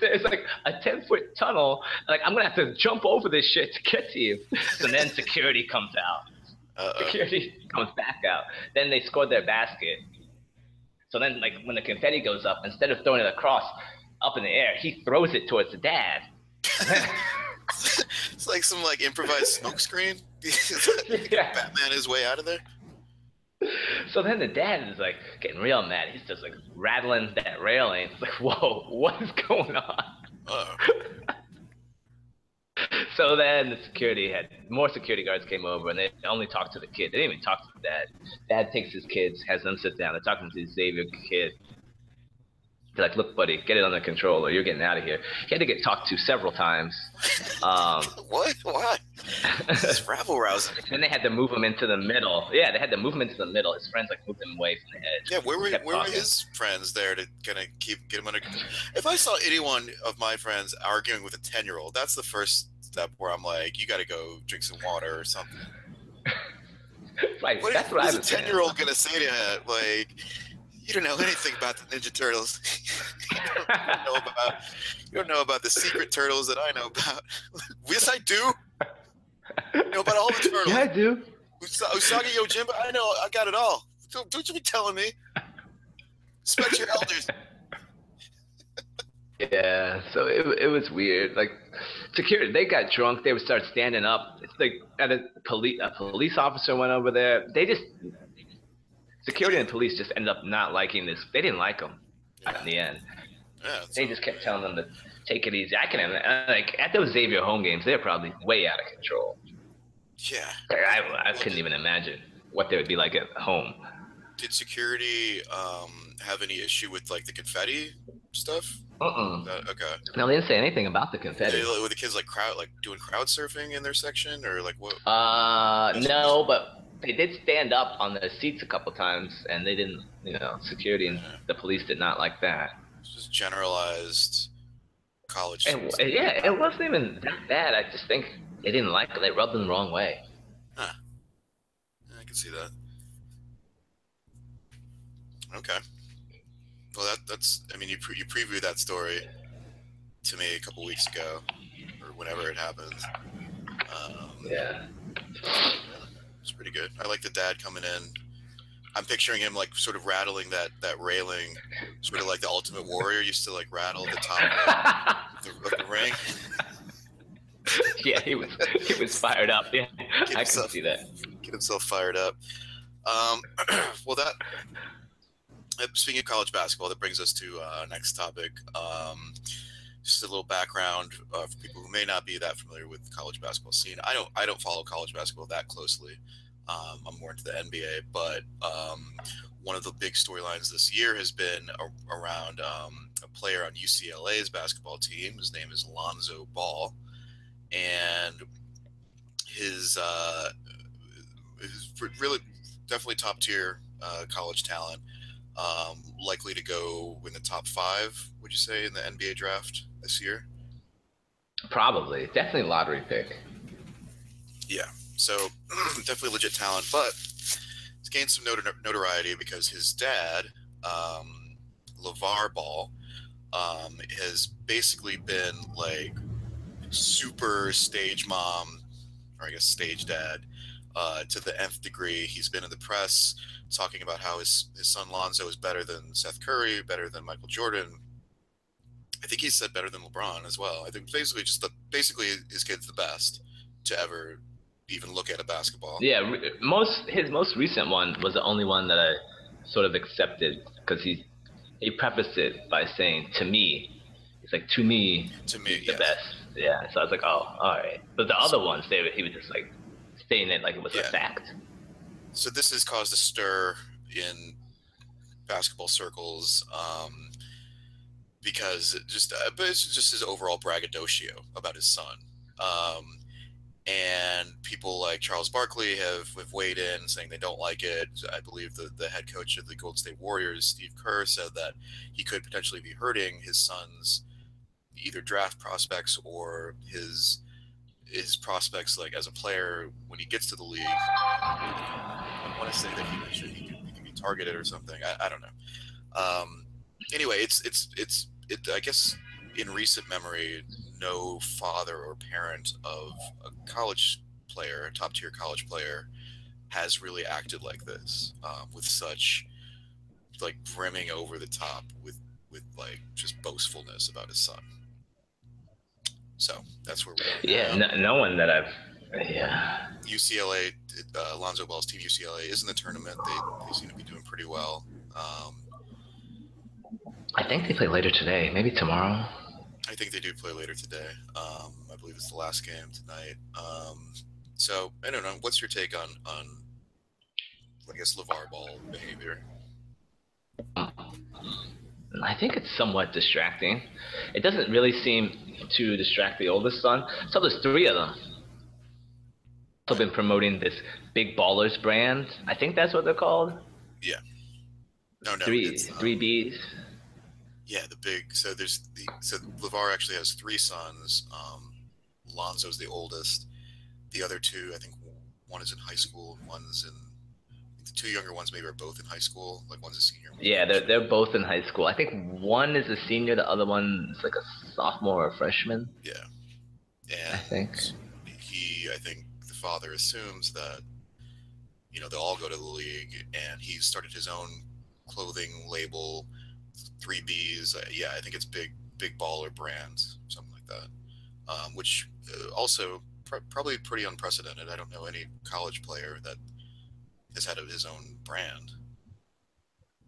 there's like a ten foot tunnel. Like I'm gonna have to jump over this shit to get to you." So then security comes out. Uh-oh. Security comes back out. Then they scored their basket. So then, like when the confetti goes up, instead of throwing it across, up in the air. He throws it towards the dad. it's like some like improvised smoke screen. yeah. Batman his way out of there. So then the dad is like getting real mad. He's just like rattling that railing. It's like, whoa, what is going on? So then the security had more security guards came over and they only talked to the kid. They didn't even talk to the dad. Dad takes his kids, has them sit down. They're talking to the Xavier kid. Like, look, buddy, get it under control, or you're getting out of here. He had to get talked to several times. Um, what? Why? It's rabble rousing. then they had to move him into the middle. Yeah, they had to move him into the middle. His friends like moved him away from the edge. Yeah, where were where were his friends there to kind of keep get him under? Control? If I saw anyone of my friends arguing with a ten year old, that's the first step where I'm like, you got to go drink some water or something. right. What, that's what, what is a ten year old gonna say to him? Like you don't know anything about the Ninja Turtles. you, don't know about, you don't know about the secret turtles that I know about. yes, I do. I know about all the turtles. Yeah, I do. Usagi Yojimbo, I know, I got it all. Don't, don't you be telling me. Respect your elders. yeah, so it, it was weird. Like, security, they got drunk. They would start standing up. It's like at a police a police officer went over there. They just security and police just ended up not liking this. They didn't like him yeah. in the end. Yeah, they just kept telling them to take it easy. I can like at those Xavier home games, they're probably way out of control. Yeah, I, I couldn't even imagine what they would be like at home. Did security um, have any issue with like the confetti stuff? Uh-uh. Uh, okay. No, they didn't say anything about the confetti. They, were the kids like crowd like doing crowd surfing in their section or like what? Uh, no, but they did stand up on the seats a couple times, and they didn't. You know, security and the police did not like that. Just generalized college. And, yeah, it wasn't even that bad. I just think they didn't like it. They rubbed them the wrong way. Huh. I can see that. Okay. Well, that that's. I mean, you pre- you previewed that story to me a couple weeks ago, or whenever it happened. Um, yeah. It's pretty good. I like the dad coming in. I'm picturing him like sort of rattling that that railing, sort of like the Ultimate Warrior used to like rattle the top of the, the ring. yeah, he was he was fired up. Yeah, get I himself, can see that. Get himself fired up. Um, well, that uh, speaking of college basketball, that brings us to uh, next topic. Um, just a little background uh, for people who may not be that familiar with the college basketball scene. I don't I don't follow college basketball that closely. Um, I'm more into the NBA, but um, one of the big storylines this year has been a, around um, a player on UCLA's basketball team. His name is Lonzo Ball, and his, uh, his really definitely top tier uh, college talent. Um, likely to go in the top five, would you say, in the NBA draft this year? Probably, definitely lottery pick. Yeah, so definitely legit talent, but he's gained some notoriety because his dad, um, LaVar Ball, um, has basically been like super stage mom, or I guess stage dad, uh, to the nth degree. He's been in the press talking about how his, his son Lonzo is better than Steph Curry, better than Michael Jordan. I think he said better than LeBron as well. I think basically just the basically his kid's the best to ever even look at a basketball. Yeah, most his most recent one was the only one that I sort of accepted because he he prefaced it by saying to me, it's like to me, to me, the yes. best. Yeah, so I was like, oh, all right. But the other ones, they he was just like saying it like it was yeah. a fact. So this has caused a stir in basketball circles um, because it just, uh, but it's just his overall braggadocio about his son. Um, and people like Charles Barkley have, have weighed in saying they don't like it. I believe the, the head coach of the Golden State Warriors, Steve Kerr, said that he could potentially be hurting his son's either draft prospects or his his prospects like as a player when he gets to the league. I want to say that he mentioned he could, he could be targeted or something. I, I don't know. Um, anyway, it's it's it's it. I guess in recent memory, no father or parent of a college player, a top tier college player, has really acted like this um, with such like brimming over the top with with like just boastfulness about his son. So that's where we're. Yeah, no, no, one that I've. Yeah. UCLA, uh, Lonzo Ball's team, UCLA, is in the tournament. They, they seem to be doing pretty well. Um, I think they play later today, maybe tomorrow. I think they do play later today. Um, I believe it's the last game tonight. Um, so I don't know. What's your take on on I guess LaVar Ball behavior? I think it's somewhat distracting. It doesn't really seem to distract the oldest son. So there's three of them. Also been promoting this Big Ballers brand. I think that's what they're called. Yeah. No, no. Three, um, three Bs. Yeah, the big. So there's the so LaVar actually has three sons. Um, Lonzo's the oldest. The other two, I think, one is in high school, and one's in. The two younger ones maybe are both in high school. Like one's a senior. Yeah, they're they're both in high school. I think one is a senior, the other one's like a sophomore or a freshman. Yeah. And I think he, I think the father assumes that, you know, they'll all go to the league, and he's started his own clothing label three Bs. Uh, yeah, I think it's big, big baller brands, something like that. Um, which uh, also pr- probably pretty unprecedented. I don't know any college player that has had his own brand.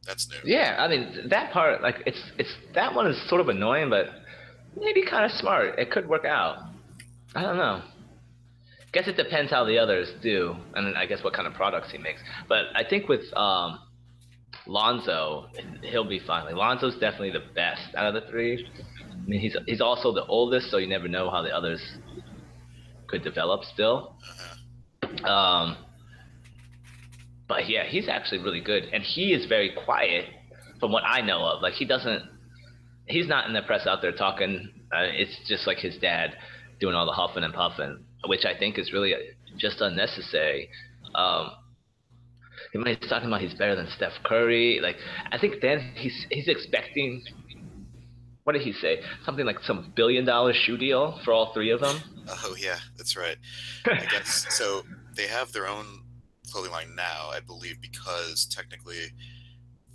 That's new. Yeah, I mean that part, like it's it's that one is sort of annoying, but maybe kind of smart. It could work out. I don't know. Guess it depends how the others do, and I guess what kind of products he makes. But I think with um, Lonzo, he'll be fine. Like Lonzo's definitely the best out of the three. I mean, he's he's also the oldest, so you never know how the others could develop still. Uh-huh. Um, but yeah, he's actually really good, and he is very quiet from what I know of. Like he doesn't, he's not in the press out there talking. Uh, it's just like his dad doing all the huffing and puffing, which I think is really just unnecessary. Um, he's talking about he's better than Steph Curry. Like I think then he's he's expecting what did he say? Something like some billion dollar shoe deal for all three of them. Oh yeah, that's right. I guess so. They have their own clothing line now, I believe, because technically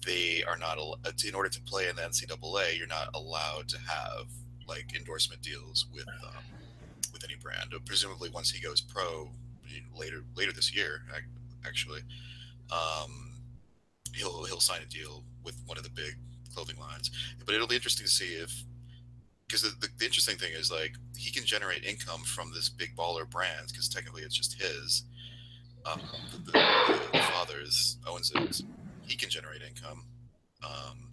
they are not in order to play in the NCAA. You're not allowed to have like endorsement deals with um, with any brand. Presumably, once he goes pro later later this year, actually, um, he'll he'll sign a deal with one of the big clothing lines. But it'll be interesting to see if because the, the, the, interesting thing is like he can generate income from this big baller brand because technically it's just his. Um, the, the, the father's owns it. He can generate income. Um,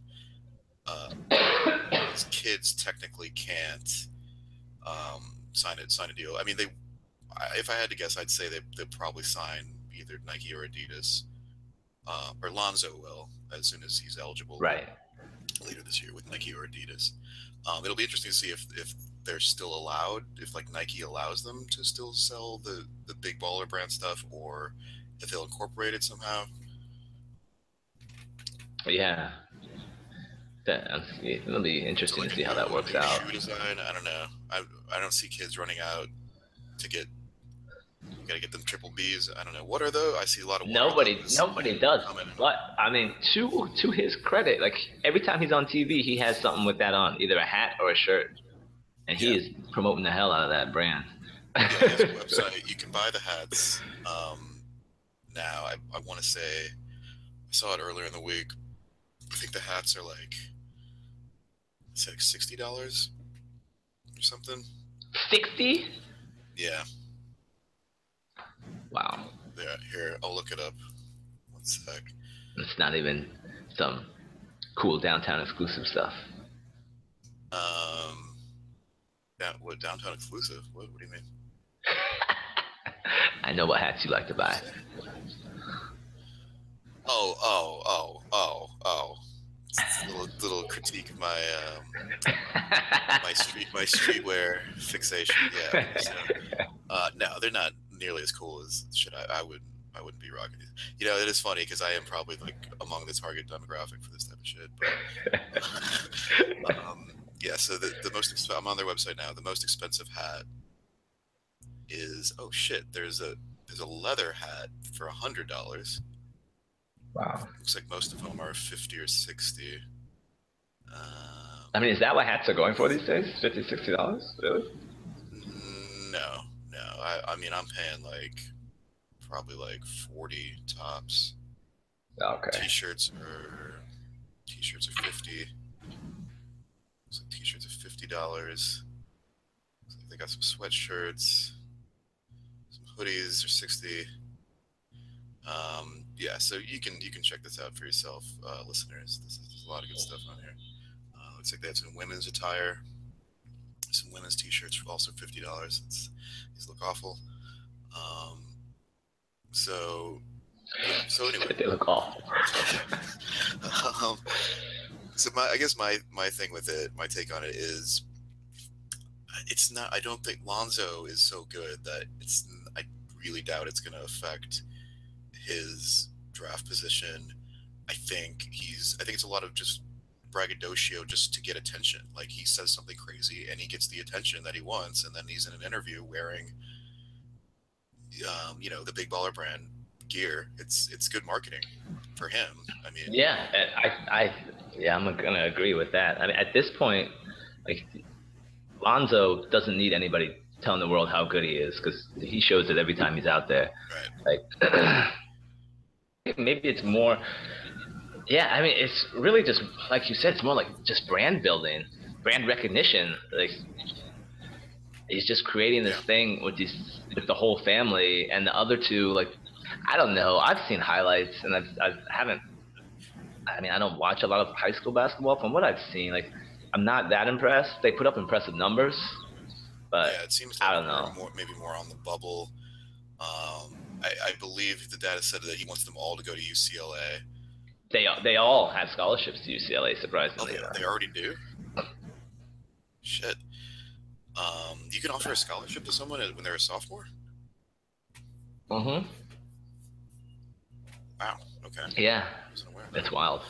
uh, his kids technically can't um, sign it sign a deal. I mean, they. If I had to guess, I'd say they they probably sign either Nike or Adidas uh, or Lonzo will as soon as he's eligible. Right. Later this year with Nike or Adidas. Um, it'll be interesting to see if, if they're still allowed, if like Nike allows them to still sell the, the big baller brand stuff, or if they'll incorporate it somehow. Yeah. That, it'll be interesting so like to see how that works out. Shoe design, I don't know. I, I don't see kids running out to get you gotta get them triple Bs. I don't know what are those. I see a lot of nobody. Nobody does. But I mean, to to his credit, like every time he's on TV, he has something with that on, either a hat or a shirt, and he yeah. is promoting the hell out of that brand. yeah, website. You can buy the hats um, now. I, I want to say I saw it earlier in the week. I think the hats are like it's like sixty dollars or something Sixty? Yeah. Wow. Yeah. Here, I'll look it up. One sec. It's not even some cool downtown exclusive stuff. Um. Yeah. What downtown exclusive? What? What do you mean? I know what hats you like to buy. Oh, oh, oh, oh, oh. Little, little critique of my um, my street my streetwear fixation. Yeah. So, uh, no, they're not nearly as cool as shit. I, I would I wouldn't be rocking it. You know, it is funny because I am probably like among the target demographic for this type of shit. But um, yeah, so the, the most exp- I'm on their website now. The most expensive hat is oh shit. There's a there's a leather hat for a hundred dollars. Wow. Looks like most of them are 50 or 60. Um, I mean, is that what hats are going for these days? 50 $60? Really? no, no. I, I mean, I'm paying like probably like 40 tops. Okay. T-shirts are t-shirts are 50. Looks like t-shirts are fifty dollars. Like they got some sweatshirts, some hoodies are 60. Um, yeah, so you can you can check this out for yourself, uh, listeners. This is, there's a lot of good stuff on here. Uh, looks like they have some women's attire, some women's t-shirts for also fifty dollars. These look awful. Um, so yeah, so anyway, They look awful. um, so my I guess my my thing with it, my take on it is, it's not. I don't think Lonzo is so good that it's. I really doubt it's going to affect his draft position. I think he's. I think it's a lot of just braggadocio just to get attention. Like he says something crazy and he gets the attention that he wants, and then he's in an interview wearing, um, you know, the big baller brand gear. It's it's good marketing for him. I mean, Yeah, I, I, yeah, I'm gonna agree with that. I mean, at this point, like, Lonzo doesn't need anybody telling the world how good he is because he shows it every time he's out there. right. Like, maybe it's more. Yeah, I mean, it's really just like you said. It's more like just brand building, brand recognition. Like, he's just creating this thing with these with the whole family, and the other two, like, I don't know. I've seen highlights, and I've, I haven't. I mean, I don't watch a lot of high school basketball. From what I've seen, like, I'm not that impressed. They put up impressive numbers, but yeah, it seems I don't know. More, maybe more on the bubble. Um, I, I believe the data said that he wants them all to go to UCLA. They they all have scholarships to UCLA. Oh, Surprisingly, they, they already do. Shit. Um, you can offer a scholarship to someone when they're a sophomore. Mm-hmm. Wow. Okay. Yeah, it's wild.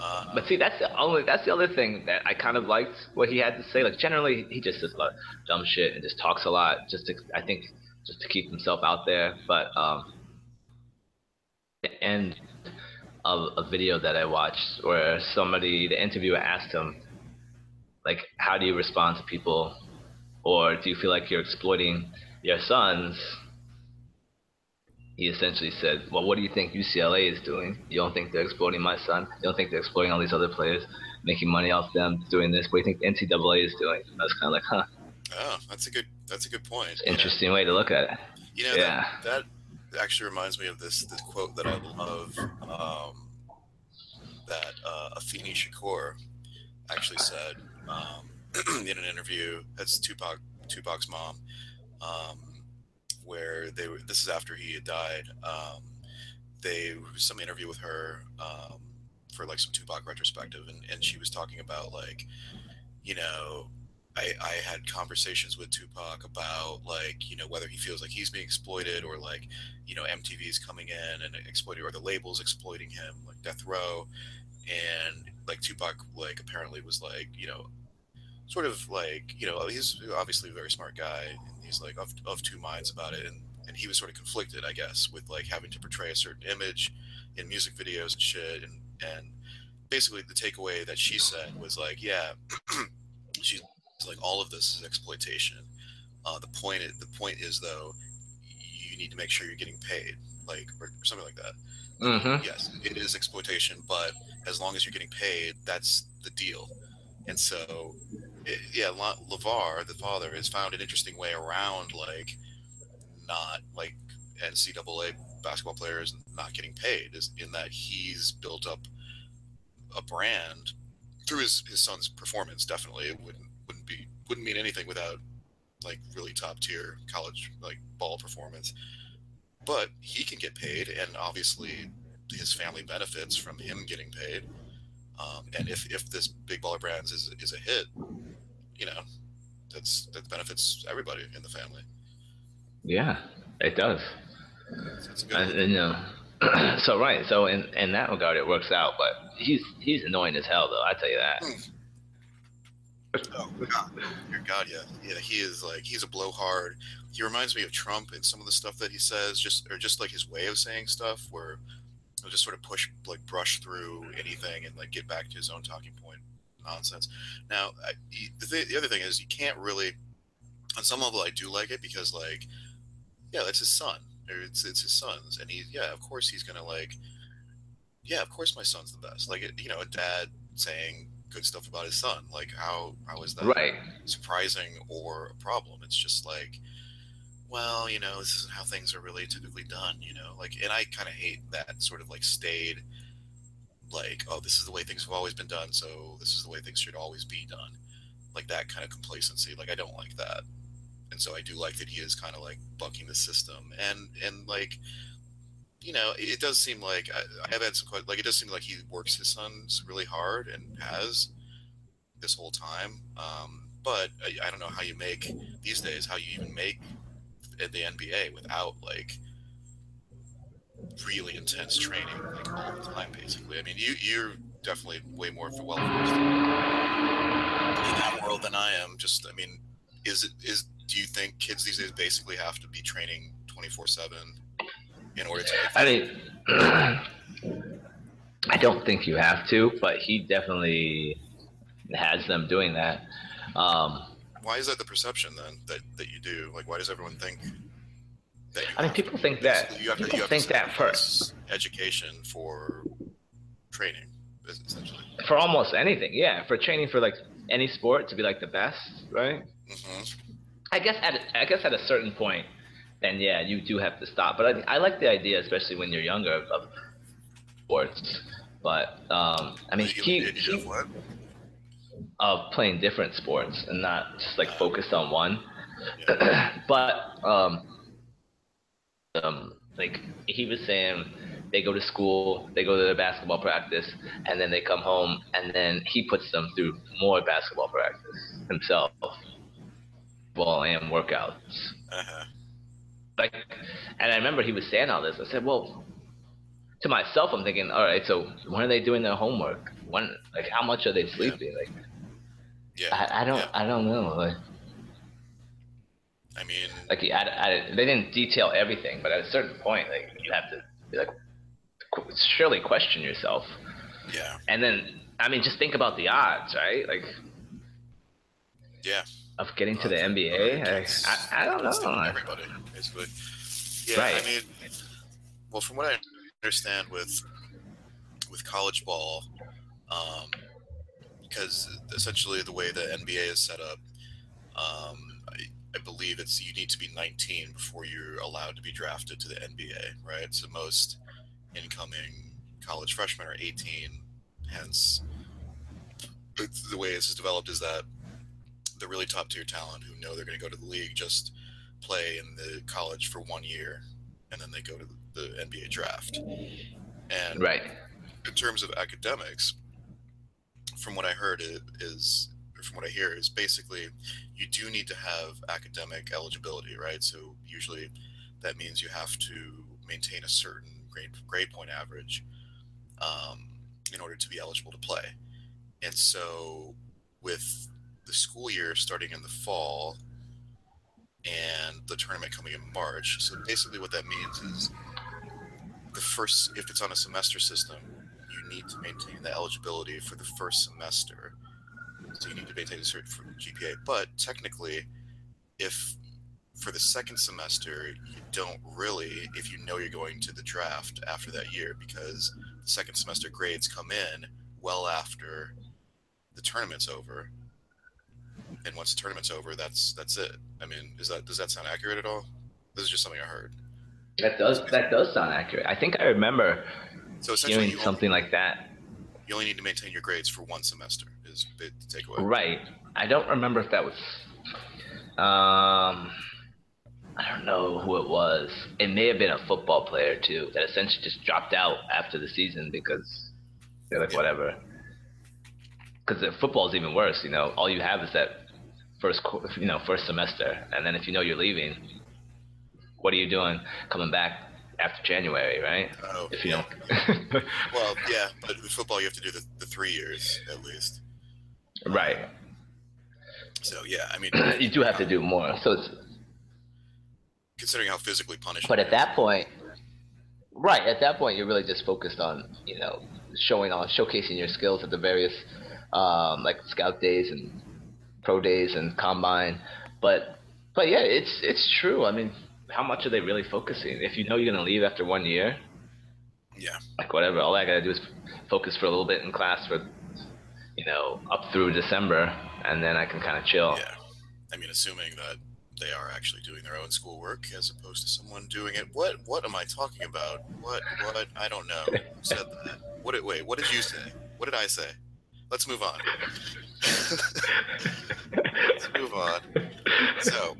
Uh, But see, that's the only that's the other thing that I kind of liked what he had to say. Like generally, he just says a lot of dumb shit and just talks a lot, just to I think just to keep himself out there. But um, the end of a video that I watched where somebody, the interviewer asked him, like, how do you respond to people, or do you feel like you're exploiting your sons? he essentially said, "Well, what do you think UCLA is doing? You don't think they're exploiting my son? You don't think they're exploiting all these other players, making money off them, doing this? What do you think the NCAA is doing?" I was kind of like, "Huh, oh, that's a good. That's a good point. interesting way to look at it." You know, Yeah. that, that actually reminds me of this this quote that I love um, that uh, Afeni Shakur actually said um, in an interview. That's Tupac Tupac's mom, um, where they were. This is after he had died. Um, they some interview with her um, for like some Tupac retrospective, and, and she was talking about like, you know, I, I had conversations with Tupac about like you know whether he feels like he's being exploited or like you know MTV's coming in and exploiting or the labels exploiting him like Death Row. And like Tupac like apparently was like you know sort of like you know he's obviously a very smart guy and he's like of, of two minds about it. And and he was sort of conflicted I guess with like having to portray a certain image in music videos and shit. And and basically the takeaway that she said was like yeah she's like all of this is exploitation. Uh, the point is, the point is though, you need to make sure you're getting paid, like or, or something like that. Mm-hmm. Yes, it is exploitation, but as long as you're getting paid, that's the deal. And so, it, yeah, LaVar, the father, has found an interesting way around like not like NCAA basketball players not getting paid, is in that he's built up a brand through his, his son's performance. Definitely, it wouldn't wouldn't be wouldn't mean anything without like really top tier college like ball performance. But he can get paid, and obviously his family benefits from him getting paid. Um, and if, if this big baller brands is, is a hit, you know, that's that benefits everybody in the family. Yeah, it does. It's, it's you know, so right. So in in that regard, it works out. But he's he's annoying as hell, though. I tell you that. Oh God, your God, yeah, yeah. He is like he's a blowhard. He reminds me of Trump in some of the stuff that he says, just or just like his way of saying stuff, where he'll just sort of push like brush through anything and like get back to his own talking point nonsense. Now, I, the, th- the other thing is you can't really, on some level, I do like it because like, yeah, that's his son. Or it's it's his son's, and he yeah, of course he's gonna like, yeah, of course my son's the best. Like you know, a dad saying good stuff about his son. Like how how is that right. surprising or a problem? It's just like, well, you know, this isn't how things are really typically done. You know, like, and I kind of hate that sort of like stayed, like, oh, this is the way things have always been done, so this is the way things should always be done. Like that kind of complacency. Like I don't like that, and so I do like that he is kind of like bucking the system and and like you know, it does seem like I, I have had some questions. like it does seem like he works his sons really hard and has this whole time. Um, but I, I, don't know how you make these days how you even make the NBA without like really intense training like all the time. Basically, I mean, you you're definitely way more well versed in that world than I am. Just, I mean, is it is do you think kids these days basically have to be training twenty four seven? In order to. I mean, I don't think you have to, but he definitely has them doing that. Um, why is that the perception then that, that you do? Like, why does everyone think that? I mean, people think that. You have people to, you think that first. Education for training, essentially. For almost anything, yeah. For training for like any sport to be like the best, right? Mm-hmm. I guess at I guess at a certain point, and yeah, you do have to stop. But I, I like the idea, especially when you're younger, of, of sports. But um, I mean, of playing different sports and not just like focused on one. Yeah. but um, um, like he was saying, they go to school, they go to their basketball practice, and then they come home, and then he puts them through more basketball practice himself, ball and workouts. Uh-huh like, and I remember he was saying all this. I said, well, to myself, I'm thinking, all right, so when are they doing their homework? When, like, how much are they sleeping? Yeah. Like, yeah, I, I don't, yeah. I don't know. Like, I mean, like, I, I, they didn't detail everything, but at a certain point, like, you have to be like, surely question yourself. Yeah. And then, I mean, just think about the odds, right? Like, yeah. Of getting to the NBA, I, I, I don't know. Everybody basically. Yeah, right. I mean, well, from what I understand with with college ball, um, because essentially the way the NBA is set up, um, I, I, believe it's you need to be 19 before you're allowed to be drafted to the NBA, right? So most incoming college freshmen are 18, hence the way this is developed is that the really top tier talent who know they're going to go to the league just play in the college for one year, and then they go to the NBA draft. And right. in terms of academics, from what I heard, it is from what I hear is basically you do need to have academic eligibility, right? So usually that means you have to maintain a certain grade grade point average um, in order to be eligible to play. And so with the school year starting in the fall, and the tournament coming in March. So basically, what that means is the first, if it's on a semester system, you need to maintain the eligibility for the first semester. So you need to maintain a certain GPA. But technically, if for the second semester, you don't really, if you know you're going to the draft after that year, because the second semester grades come in well after the tournament's over and once the tournament's over, that's that's it. I mean, is that does that sound accurate at all? This is just something I heard. That does that does sound accurate. I think I remember So you something like that. you only need to maintain your grades for one semester. Is the takeaway? Right. I don't remember if that was. Um, I don't know who it was. It may have been a football player too that essentially just dropped out after the season because they're like Yeah. whatever. Because football is even worse. You know, all you have is that first, you know, first semester, and then if you know you're leaving, what are you doing coming back after January, right? Oh, If you yeah. don't. Well, yeah, but with football, you have to do the, the three years at least. right. So yeah, I mean, You do have to do more. So it's considering how physically punished. But at that point, right at that point, you're really just focused on you know showing off, showcasing your skills at the various um, like scout days and pro days and combine. But but yeah, it's it's true. I mean, how much are they really focusing? If you know you're gonna leave after one year, yeah, like whatever, all I gotta do is focus for a little bit in class for you know up through December, and then I can kind of chill. yeah. I mean, assuming that they are actually doing their own schoolwork as opposed to someone doing it. What what am I talking about? What what I don't know. Who said that? What did wait? What did you say? What did I say? Let's move on. Let's move on. So,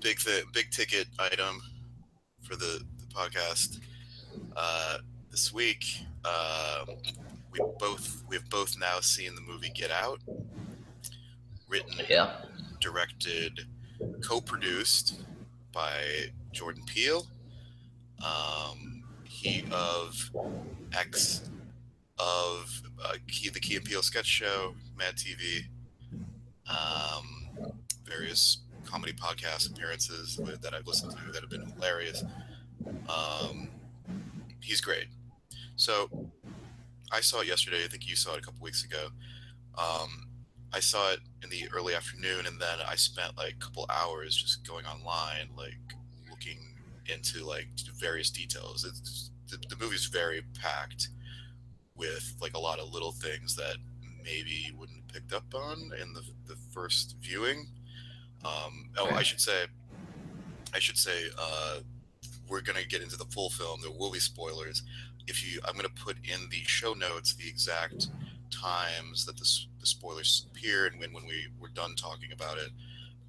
big th- big ticket item for the, the podcast uh, this week. Uh, we both we've both now seen the movie Get Out, written, Yeah. directed, co-produced by Jordan Peele. Um, he of X of uh, Key, the Key and Peele sketch show, Mad TV, um, various comedy podcast appearances with, that I've listened to that have been hilarious. Um, he's great. So I saw it yesterday. I think you saw it a couple weeks ago. Um, I saw it in the early afternoon, and then I spent like a couple hours just going online, like looking into like various details. It's, the, the movie's very packed with like a lot of little things that maybe you wouldn't have picked up on in the, the first viewing. Um, oh, I should say, I should say, uh, we're gonna get into the full film. There will be spoilers. If you, I'm gonna put in the show notes the exact times that the, the spoilers appear and when when we were done talking about it,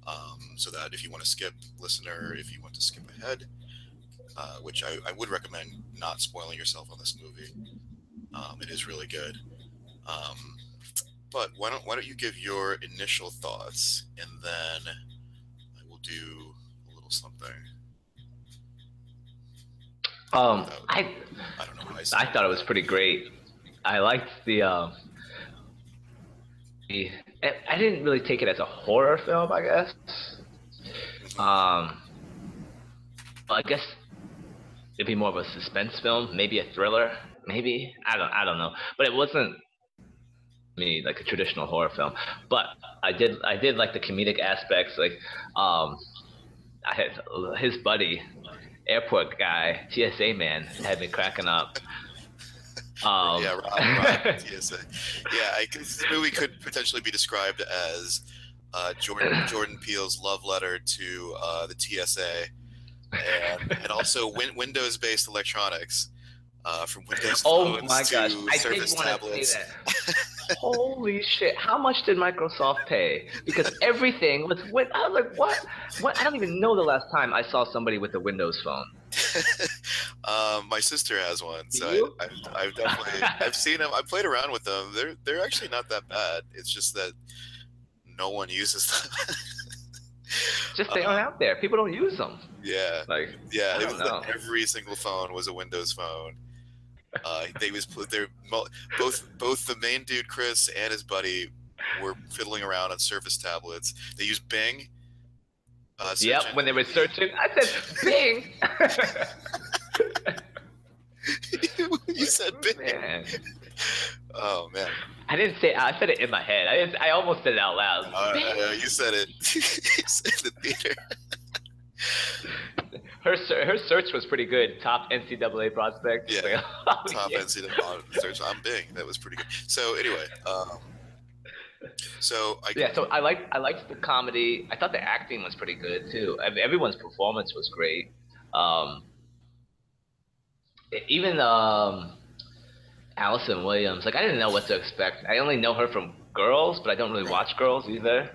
um, so that if you want to skip, listener, if you want to skip ahead, uh, which I, I would recommend not spoiling yourself on this movie. Um, it is really good. Um, but why don't why don't you give your initial thoughts and then I will do a little something. Um, I I don't know I I thought it was pretty great. I liked the. Um, the I didn't really take it as a horror film, I guess. Mhm. Um, I guess it'd be more of a suspense film, maybe a thriller, maybe I don't I don't know, but it wasn't me like a traditional horror film. But I did I did like the comedic aspects, like um, I had his buddy, airport guy, TSA man, had me cracking up. Um, yeah, Rob, Rob, TSA. Yeah, I this movie could potentially be described as uh, Jordan Jordan Peele's love letter to uh, the TSA, and, and also win- Windows-based electronics, uh, from Windows Oh my to gosh, I did want to tablets. say that. Holy shit! How much did Microsoft pay? Because everything was. Win- I was like, what? What? I don't even know the last time I saw somebody with a Windows phone. um, my sister has one, so? I, I've, I've definitely I've seen them. I played around with them. They're they're actually not that bad. It's just that no one uses them. Just they aren't out there. People don't use them. yeah, Like, yeah. It was know. every single phone was a Windows phone. Uh, they was they're both both the main dude Chris and his buddy were fiddling around on Surface tablets. They used Bing. Uh, yep. When they were searching, I said, "Bing." you said Bing. Man. Oh man. I didn't say. I said it in my head. I didn't. I almost said it out loud. Uh, you said it. you said the theater. Her her search was pretty good. Top NCAA prospect. Yeah. Like, oh, Top yeah. NCAA search on Bing. That was pretty good. So anyway, um, So I yeah, so I liked I liked the comedy. I thought the acting was pretty good too. I mean, everyone's performance was great. Um, even um, Allison Williams, like I didn't know what to expect. I only know her from Girls, but I don't really watch Girls either.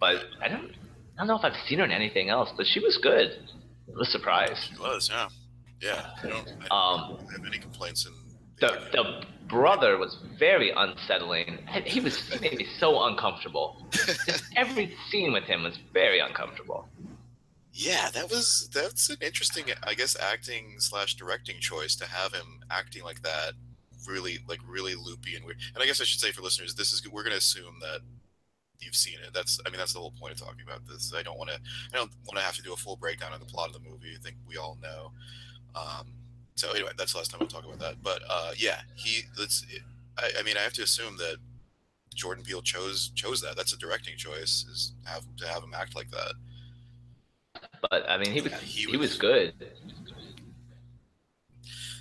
But I don't I don't know if I've seen her in anything else. But she was good. Was surprised. She was, yeah, yeah. I don't, I don't Um, have any complaints in the the brother was very unsettling. He was he made me so uncomfortable. Just every scene with him was very uncomfortable. Yeah, that was that's an interesting, I guess, acting slash directing choice to have him acting like that, really like really loopy and weird. And I guess I should say for listeners, this is we're going to assume that you've seen it. That's I mean that's the whole point of talking about this. I don't want to I don't want to have to do a full breakdown of the plot of the movie. I think we all know. Um, so anyway, that's the last time we'll talk about that. But uh, yeah, he let's. I, I mean, I have to assume that Jordan Peele chose chose that. That's a directing choice is have to have him act like that. But I mean, he was Yeah, he he was was- good,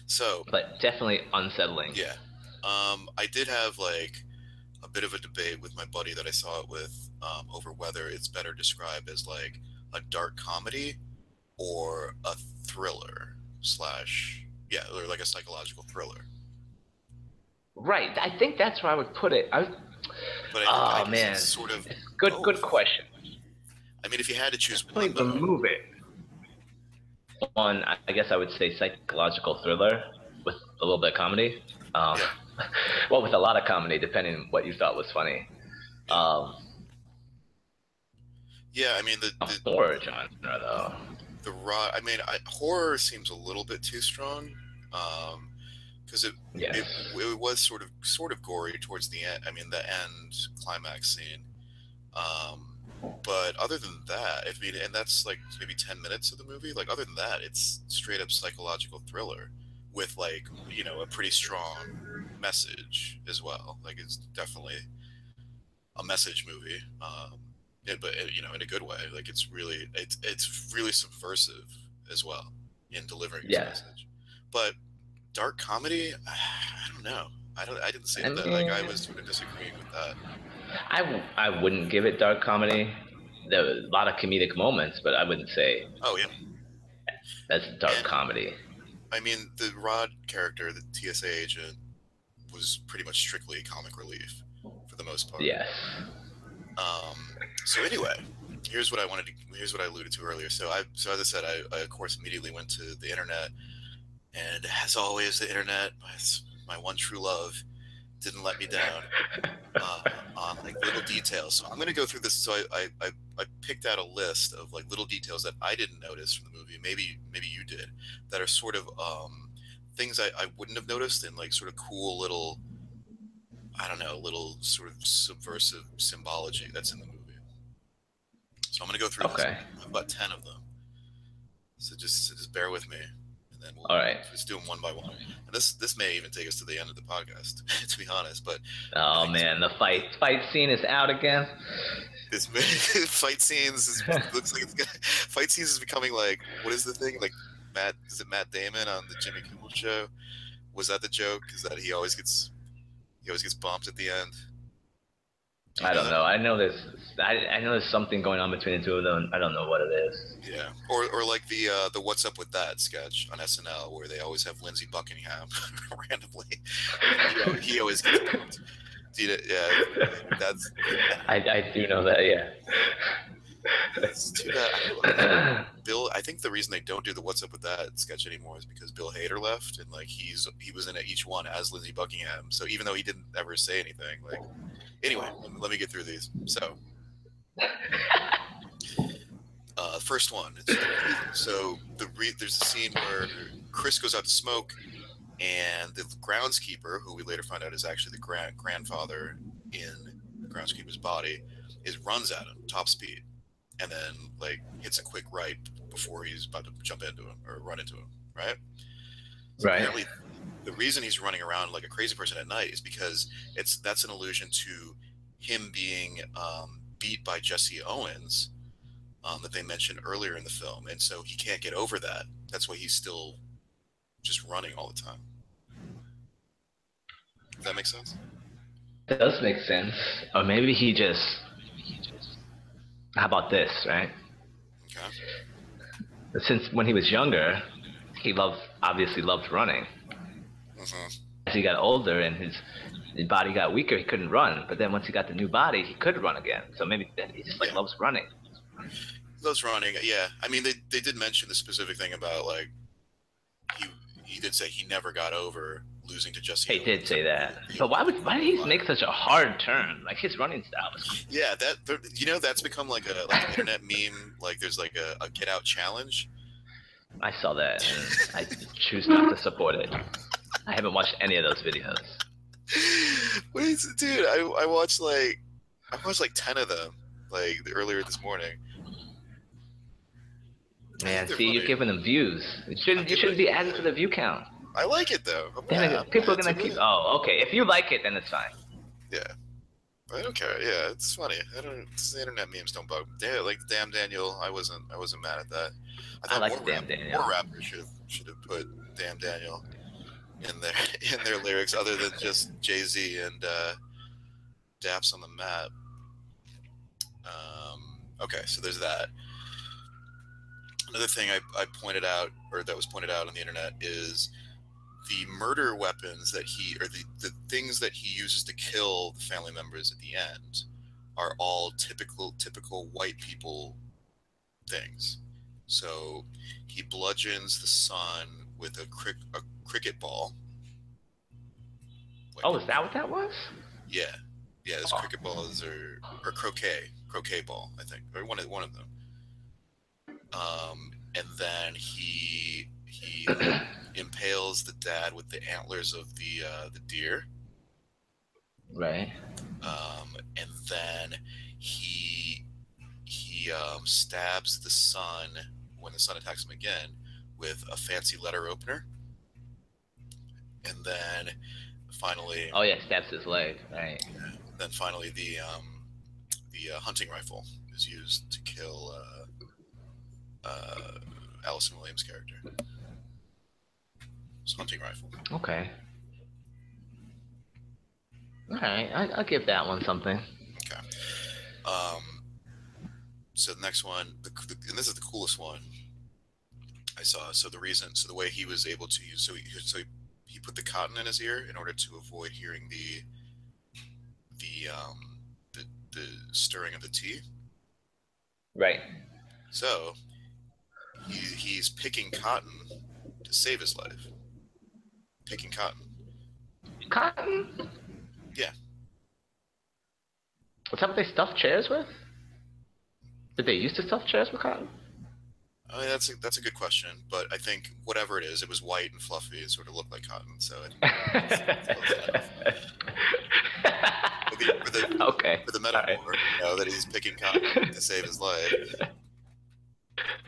So but definitely unsettling. yeah, um, I did have like bit of a debate with my buddy that I saw it with um, over whether it's better described as like a dark comedy or a thriller slash yeah, or like a psychological thriller. Right. I think that's where I would put it. I was, But I, Oh, I man. it's sort of good both. good question. I mean, if you had to choose Definitely one, the though, movie. One, I I guess I would say psychological thriller with a little bit of comedy. Um, well, with a lot of comedy, depending on what you thought was funny. Um, yeah, I mean the the, horror genre though. the raw. I mean, I, horror seems a little bit too strong, because it Yes. it, it was sort of sort of gory towards the end. I mean, the end climax scene. Um, but other than that, I mean, and that's like maybe ten minutes of the movie. Like other than that, it's straight up psychological thriller with like you know a pretty strong message as well. Like it's definitely a message movie. Um, but you know, in a good way. Like it's really it's it's really subversive as well in delivering its Yeah. message. But dark comedy, I don't know. I don't. I didn't say I that. Like I was sort of disagreeing with that. I I wouldn't give it dark comedy. There were a lot of comedic moments, but I wouldn't say Oh yeah. that's dark comedy. I mean, the Rod character, the TSA agent, was pretty much strictly comic relief for the most part. Yes. Um, so anyway, here's what I wanted to. Here's what I alluded to earlier. So I, so as I said, I, I of course immediately went to the internet, and as always, the internet, my, my one true love, didn't let me down uh, on like little details. So I'm gonna go through this. So I, I, I, picked out a list of like little details that I didn't notice from the movie. Maybe maybe you did, that are sort of um, things I, I wouldn't have noticed and like sort of cool little. I don't know, little sort of subversive symbology that's in the movie. So I'm gonna go through this. Okay. I have about ten of them. So just so just bear with me, and then we'll All right. just do them one by one. And this this may even take us to the end of the podcast, to be honest. But Oh man, the fight fight scene is out again. this fight scenes is, looks like it's gonna, fight scenes is becoming like what is the thing like Matt is it Matt Damon on the Jimmy Kimmel show? Was that the joke? Is that he always gets he always gets bumped at the end? You I don't know. I know there's I, I know there's something going on between the two of them. I don't know what it is. Yeah, or or like the uh, the What's Up with That sketch on SNL where they always have Lindsey Buckingham randomly. He, al- he always gets bumped. Do you- yeah, that's I, I do know that. Yeah. that's too bad. I Bill, I think the reason they don't do the "What's Up with That" sketch anymore is because Bill Hader left, and like he's he was in each one as Lindsey Buckingham. So even though he didn't ever say anything, like anyway, let me, get through these. So, uh, first one. So the re- there's a scene where Chris goes out to smoke, and the groundskeeper, who we later find out is actually the grand grandfather in the groundskeeper's body, is runs at him top speed, and then like hits a quick right before he's about to jump into him or run into him. Right. So Right. Apparently, the reason he's running around like a crazy person at night is because it's that's an allusion to him being um, beat by Jesse Owens um, that they mentioned earlier in the film, and so he can't get over that. That's why he's still just running all the time. Does that make sense? does make sense. Or maybe he just. How about this, right? Okay. Since when he was younger, he loved obviously loved running. Hmm As he got older and his, his body got weaker, he couldn't run. But then once he got the new body, he could run again. So maybe then he just like Yeah. loves running. Those running, yeah. I mean, they they did mention the specific thing about like he he did say he never got over losing to Jesse. He did say that. But why would why did he make such a hard turn? Like his running style was Yeah, that you know that's become like a like an internet meme. Like there's like a, a get out challenge. I saw that and I choose not to support it. I haven't watched any of those videos. what is it, dude? I I watched like I watched like ten of them like earlier this morning. I Man, see, you're giving them views. You shouldn't you shouldn't be adding to the view count. I like it though. I'm Then not- people are gonna keep. Oh, okay. If you like it, then it's fine. Yeah, I don't care. Yeah, it's funny. I don't. It's, the internet memes don't bug. Yeah, like damn Daniel. I wasn't. I wasn't mad at that. I like Damn Daniel. More rappers should should have put damn Daniel in their in their lyrics, other than just Jay Z and uh, Daps on the map. Um, okay, so there's that. Another thing I, I pointed out, or that was pointed out on the internet, is the murder weapons that he, or the, the things that he uses to kill the family members at the end, are all typical typical white people things. So he bludgeons the son with a, crick, a cricket ball. Like- Oh, is that what that was? yeah, yeah. Those Oh. cricket balls are or croquet, croquet ball, I think, or one of one of them. Um, and then he he impales the dad with the antlers of the uh, the deer. Right. Um, and then he he um, stabs the son when the son attacks him again with a fancy letter opener. And then finally, Oh yeah, stabs his leg. Right. then finally the um, the uh, hunting rifle is used to kill uh, uh, Allison Williams' character. It's hunting rifle. Okay. All right, I, I'll give that one something. Okay. Um, so the next one, the, the, and this is the coolest one I saw. So the reason, so the way he was able to use, so he, so he, he put the cotton in his ear in order to avoid hearing the the um the, the stirring of the tea. Right. So he, he's picking cotton to save his life. Picking cotton. Cotton. Yeah. Was that what they stuffed chairs with? Did they used to stuff chairs with cotton? I mean, that's a, that's a good question, but I think whatever it is, it was white and fluffy. It sort of looked like cotton. So it, for the, for the, okay. for the All right. metaphor, you know, that he's picking cotton to save his life.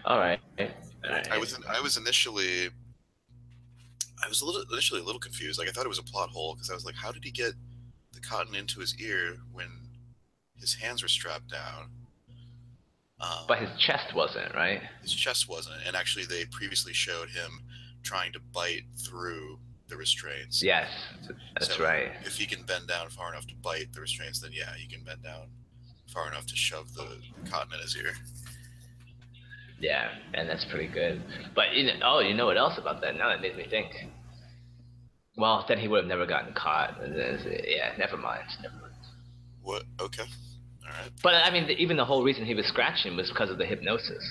All right. All right. I was I was initially I was a little initially a little confused. Like I thought it was a plot hole because I was like, how did he get the cotton into his ear when his hands were strapped down? Um, But his chest wasn't, right? his chest wasn't, and actually they previously showed him trying to bite through the restraints. Yes, that's So, right. If he can bend down far enough to bite the restraints, then yeah, he can bend down far enough to shove the cotton in his ear. Yeah, and that's pretty good. But you know, oh, you know what else about that? Now that made me think. Well, then he would have never gotten caught. Yeah, never mind. Never mind. What? Okay. Right. But I mean, even the whole reason he was scratching was because of the hypnosis.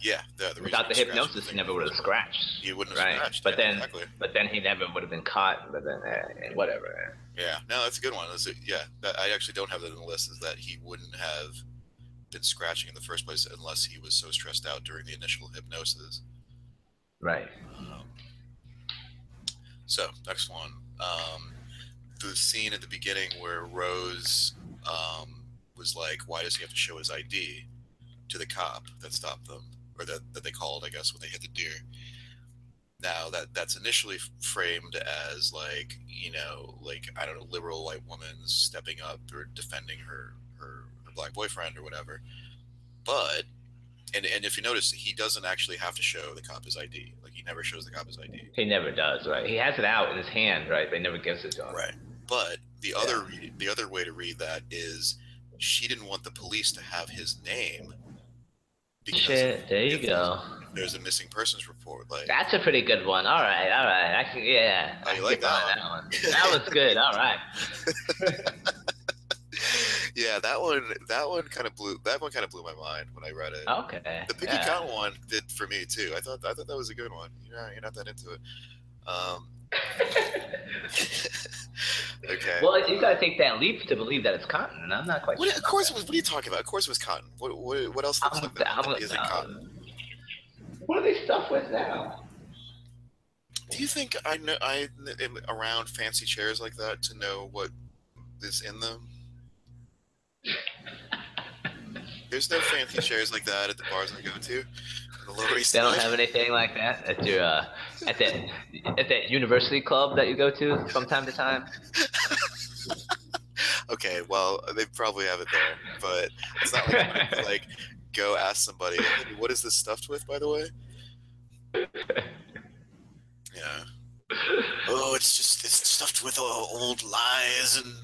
Yeah. The, the Without the hypnosis, he never would have scratched. He wouldn't have Right. scratched. But yeah, then, exactly. but then he never would have been caught. But then, eh, whatever. Yeah, no, that's a good one. That's a, yeah, that, I actually don't have that in the list. Is that he wouldn't have been scratching in the first place unless he was so stressed out during the initial hypnosis. Right. Um, so next one, um, the scene at the beginning where Rose um, was like, "Why does he have to show his ID?" to the cop that stopped them, or that, that they called, I guess, when they hit the deer. Now that that's initially framed as like you know like I don't know liberal white woman stepping up or defending her her, her black boyfriend or whatever, but and and if you notice he doesn't actually have to show the cop his ID like he never shows the cop his ID He never does. Right. He has it out in his hand. Right. But he never gives it to him. right but the other the other way to read that is she didn't want the police to have his name. Shit, there you go. There's a missing persons report. Like that's a pretty good one. All right, all right. I can, yeah. You like that one? that one? That was good. All right. yeah, that one. That one kind of blew. That one kind of blew my mind when I read it. Okay. The Piggy yeah. one did for me too. I thought. I thought that was a good one. You're not. You're not that into it. Um, okay. Well, you gotta take that leap to believe that it's cotton, and I'm not quite. What, sure of course, what are you talking about? Of course, it was cotton. What? What, what else looks I'm, like that? Isn't cotton? What are they stuffed with now? Do you think I know I am around fancy chairs like that to know what is in them? There's no fancy chairs like that at the bars I go to. The Lower East They don't have anything like that at your uh, at that at that university club that you go to from time to time. okay, well, they probably have it there, but it's not like I'm gonna, like go ask somebody, "What is this stuffed with?" By the way. Yeah. Oh, it's just it's stuffed with uh, old lies and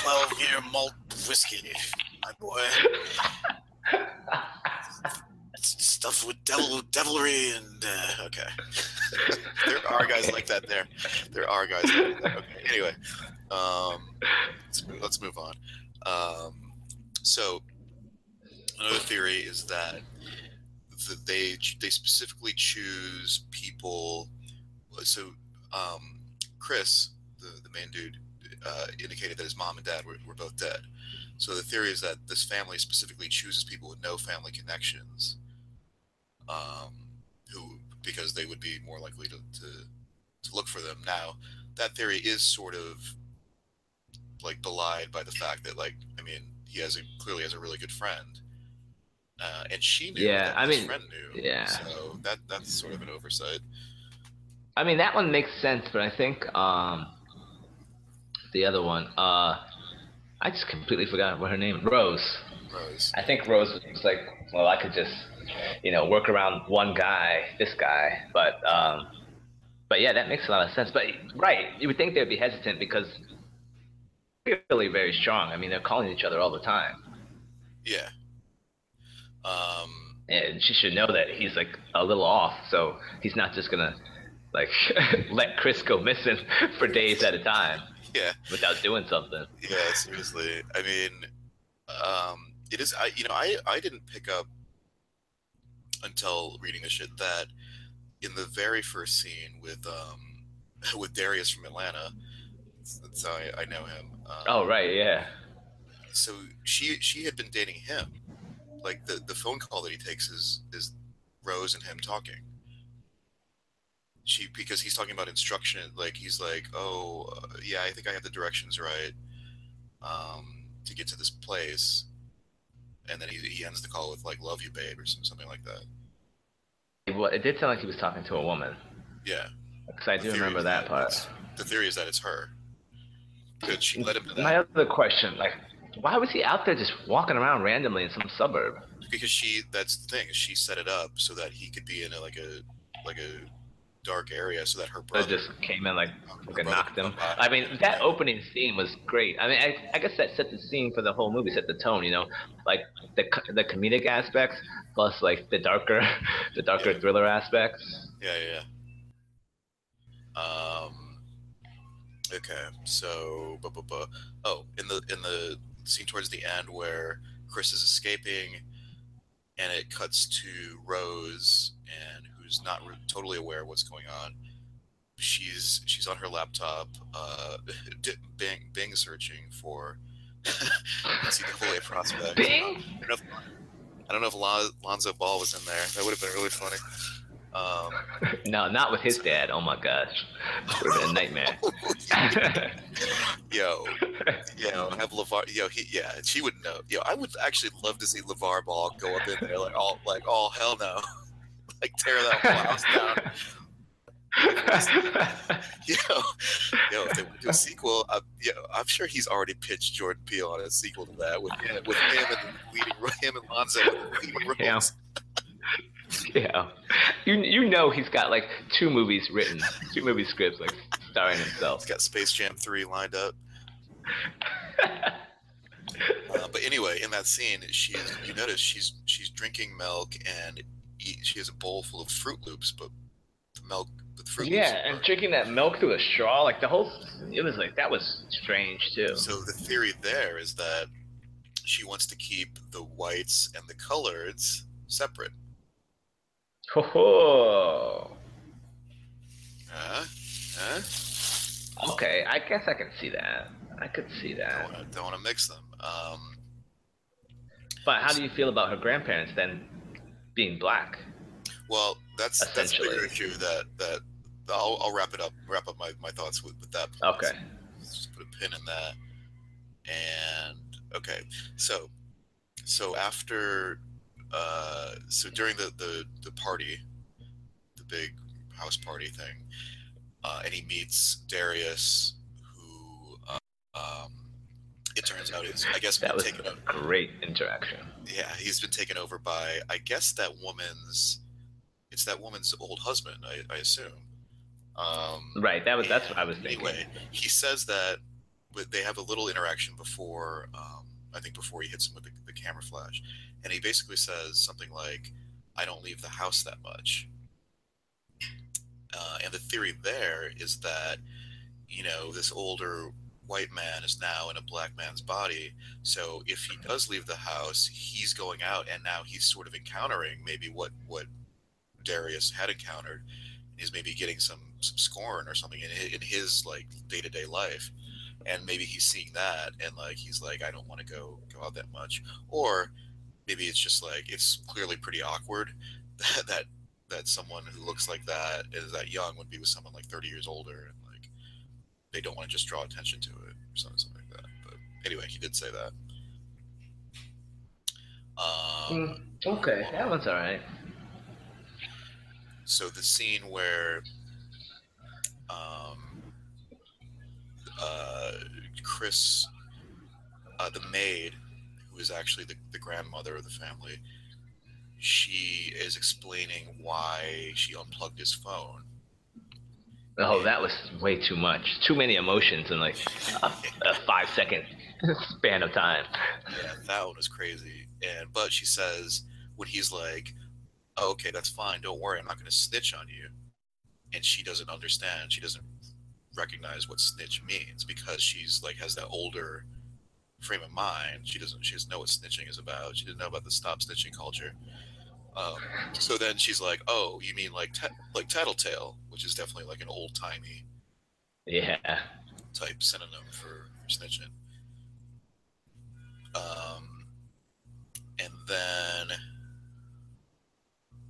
twelve year malt whiskey, my boy. It's stuffed with devil devilry and uh, okay. there are guys like that there. There are guys like that. Okay. Anyway, um, let's move, let's move on. Um, so another theory is that the, they they specifically choose people. So um, Chris, the the main dude, uh, indicated that his mom and dad were, were both dead. So the theory is that this family specifically chooses people with no family connections, um, who because they would be more likely to, to to look for them. Now that theory is sort of like belied by the fact that like I mean he has a clearly has a really good friend, uh, and she knew. Yeah, I his mean, friend knew. yeah. So that that's sort of an oversight. I mean that one makes sense, but I think um, the other one, uh, I just completely forgot what her name. Rose. Rose. I think Rose was like, well, I could just, you know, work around one guy, this guy, but um, but yeah, that makes a lot of sense. But right, you would think they'd be hesitant because they're really very strong. I mean, they're calling each other all the time, Yeah. Um, and she should know that he's like a little off, so he's not just gonna like let Chris go missing for days at a time yeah. without doing something. Yeah. Seriously. I mean, um, it is. I you know I I didn't pick up until reading this shit that in the very first scene with um with Darius from Atlanta. That's how I, I know him. Um, Oh right, yeah. so she she had been dating him like the the phone call that he takes is is rose and him talking she because he's talking about instruction like he's like oh uh, yeah i think i have the directions right um to get to this place and then he, he ends the call with like love you babe or some, something like that Well, it did sound like he was talking to a woman, yeah because I do remember is that part. the theory is that it's her because she led him to My other question, like, why was he out there just walking around randomly in some suburb? because she that's the thing she set it up so that he could be in a, like a like a dark area so that her That brother just came in like her fucking knocked him. I mean, that opening scene was great. I mean, I, I guess that set the scene for the whole movie, set the tone. You know, like the the comedic aspects plus like the darker, the darker Yeah. thriller aspects. Yeah, yeah. yeah. Um. Okay, so, bu- bu- bu- oh, in the in the scene towards the end where Chris is escaping, and it cuts to Rose, and who's not re- totally aware of what's going on. She's she's on her laptop, uh, Bing Bing searching for see the fully prospect. Bing. I don't know if, don't know if Lon- Lonzo Ball was in there. That would have been really funny. Um, No, not with his dad. Oh my gosh, would have been a nightmare. yo, yo, have LaVar. Yo, he, yeah, she would know. Yo, I would actually love to see LaVar Ball go up in there like all, like, oh hell no, like tear that whole house down. Yo, yo, if they would do a sequel, uh, yo, I'm sure he's already pitched Jordan Peele on a sequel to that with him, with him and leading, him and Lonzo leading roles. Yeah. yeah, you you know he's got like two movies written, two movie scripts like starring himself. He's got Space Jam three lined up. uh, but anyway, in that scene, she's you notice she's she's drinking milk and eat, she has a bowl full of Froot Loops, but the milk with Froot yeah, Loops. and drinking that milk through a straw, like the whole, it was like that was strange too. So the theory there is that she wants to keep the whites and the coloreds separate. Ho ho. Uh, uh, Okay, I guess I can see that. I could see that. don't want to mix them. Um, But how do you feel about her grandparents then being black? well, that's that's a bigger issue that that I'll, I'll wrap it up wrap up my, my thoughts with, with that. point. Okay. Let's just put a pin in that. And okay, so so after uh, so during the, the the party, the big house party thing, uh, and he meets Darius, who uh, um, it turns out is I guess That been was taken a over. great interaction. Yeah, he's been taken over by I guess that woman's. It's that woman's old husband, I, I assume. Um, Right, that was that's what I was thinking. Anyway, he says that they have a little interaction before, um, I think before he hits him with the, the camera flash, and he basically says something like, "I don't leave the house that much." Uh, and the theory there is that, you know, this older white man is now in a black man's body. So if he mm-hmm. does leave the house, he's going out, and now he's sort of encountering maybe what what Darius had encountered. He's maybe getting some some scorn or something in his, in his like day to day life, and maybe he's seeing that, and like he's like, I don't want to go go out that much, or maybe it's just like it's clearly pretty awkward that that that someone who looks like that is that young would be with someone like 30 years older they don't want to just draw attention to it or something, something like that but anyway he did say that um, Mm, okay, that one's all right. so the scene where um, uh, Chris, uh, the maid, who is actually the, the grandmother of the family, she is explaining why she unplugged his phone. Oh, that was way too much. Too many emotions in like a, a five second span of time. Yeah, that one was crazy. And but she says when he's like, oh, "Okay, that's fine. Don't worry. I'm not going to snitch on you," and she doesn't understand. She doesn't recognize what snitch means because she's like has that older frame of mind. She doesn't. She doesn't know what snitching is about. She didn't know about the stop snitching culture. Um, so then she's like, "Oh, you mean like like tattletale, which is definitely like an old timey Yeah. type synonym for, for snitching. Um, and then,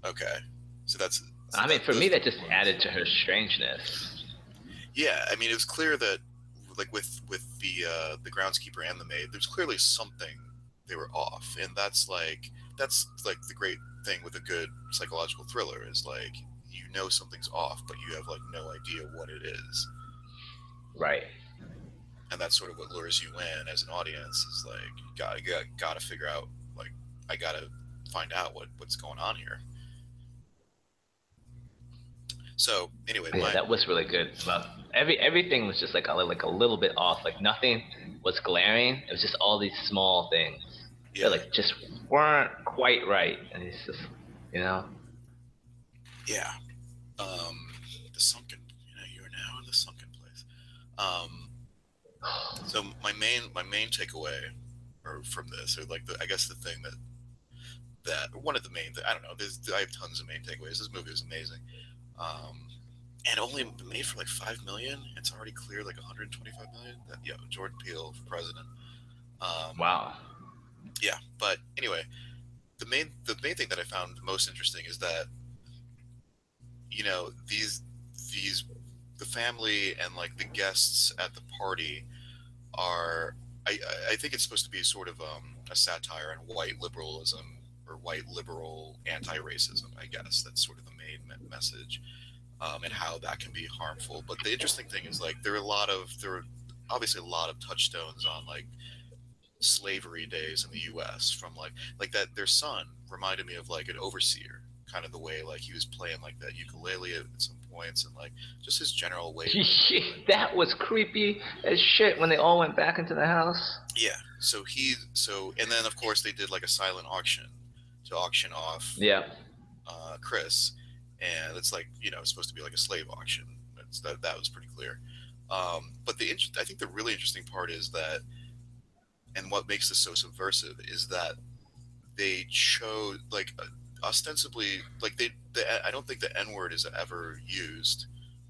okay, so that's. so I mean, that- for me, that just added to her strangeness. Yeah, I mean, it was clear that, like with with the uh, the groundskeeper and the maid, there's clearly something they were off, and that's like that's like the great thing with a good psychological thriller is like you know something's off, but you have like no idea what it is. Right. and that's sort of what lures you in as an audience is like you got you got, got to figure out like I got to find out what what's going on here. So anyway, Yeah, my, that was really good. Well, every everything was just like a, like a little bit off. Like nothing was glaring. It was just all these small things yeah, that like just weren't quite right. And it's just, you know, yeah, um, the sunken. You know, you are now in the sunken place. Um, so my main my main takeaway, or from this, or like the I guess the thing that that one of the main I don't know. There's I have tons of main takeaways. This movie is amazing, um, and only made for like five million. It's already cleared like 125 million. That, yeah, Jordan Peele for president. Um, wow. Yeah but anyway the main the main thing that i found most interesting is that you know these these the family and like the guests at the party are i I- think it's supposed to be sort of um, a satire on white liberalism or white liberal anti-racism i guess. That's sort of the main message um, and how that can be harmful. But the interesting thing is like there are a lot of there are obviously a lot of touchstones on like slavery days in the U.S. from like like that. Their son reminded me of like an overseer, kind of the way like he was playing like that ukulele at some points and like just his general way. that was creepy as shit when they all went back into the house. Yeah. So he so and then of course they did like a silent auction to auction off. Yeah. Uh, Chris, and it's like you know it's supposed to be like a slave auction. That's, that that was pretty clear. Um, but the I think the really interesting part is that, and what makes this so subversive is that they chose like ostensibly like they, they I don't think the N word is ever used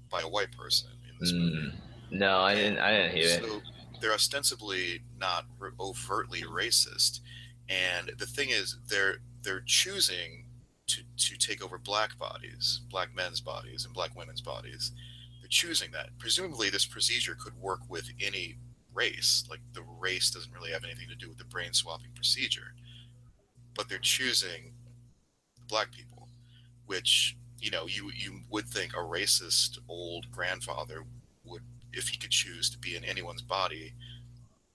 by a white person in this mm, movie. No, I didn't. I didn't hear so it. They're ostensibly not overtly racist, and the thing is, they're they're choosing to to take over black bodies, black men's bodies, and black women's bodies. They're choosing that. Presumably, this procedure could work with any race. Like the race doesn't really have anything to do with the brain swapping procedure but they're choosing black people, which you know you you would think a racist old grandfather would, if he could choose to be in anyone's body,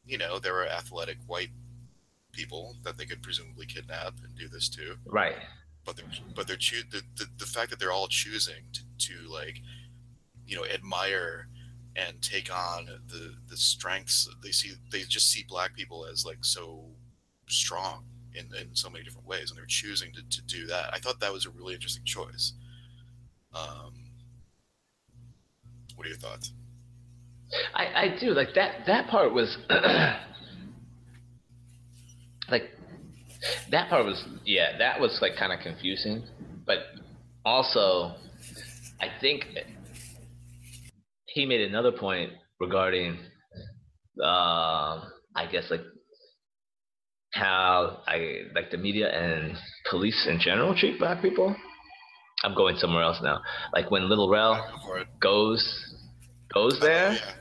you know, there are athletic white people that they could presumably kidnap and do this to. Right. But they're but they're choo- the, the the fact that they're all choosing to, to like, you know, admire and take on the the strengths they see they just see black people as like so strong in, in so many different ways, and they're choosing to, to do that. I thought that was a really interesting choice. Um, what are your thoughts? I, I do like that. That part was like that part was yeah. That was like kind of confusing, but also I think he made another point regarding uh, I guess like how I like the media and police in general treat black people. I'm going somewhere else now. Like when Lil Rel goes goes oh, there. yeah.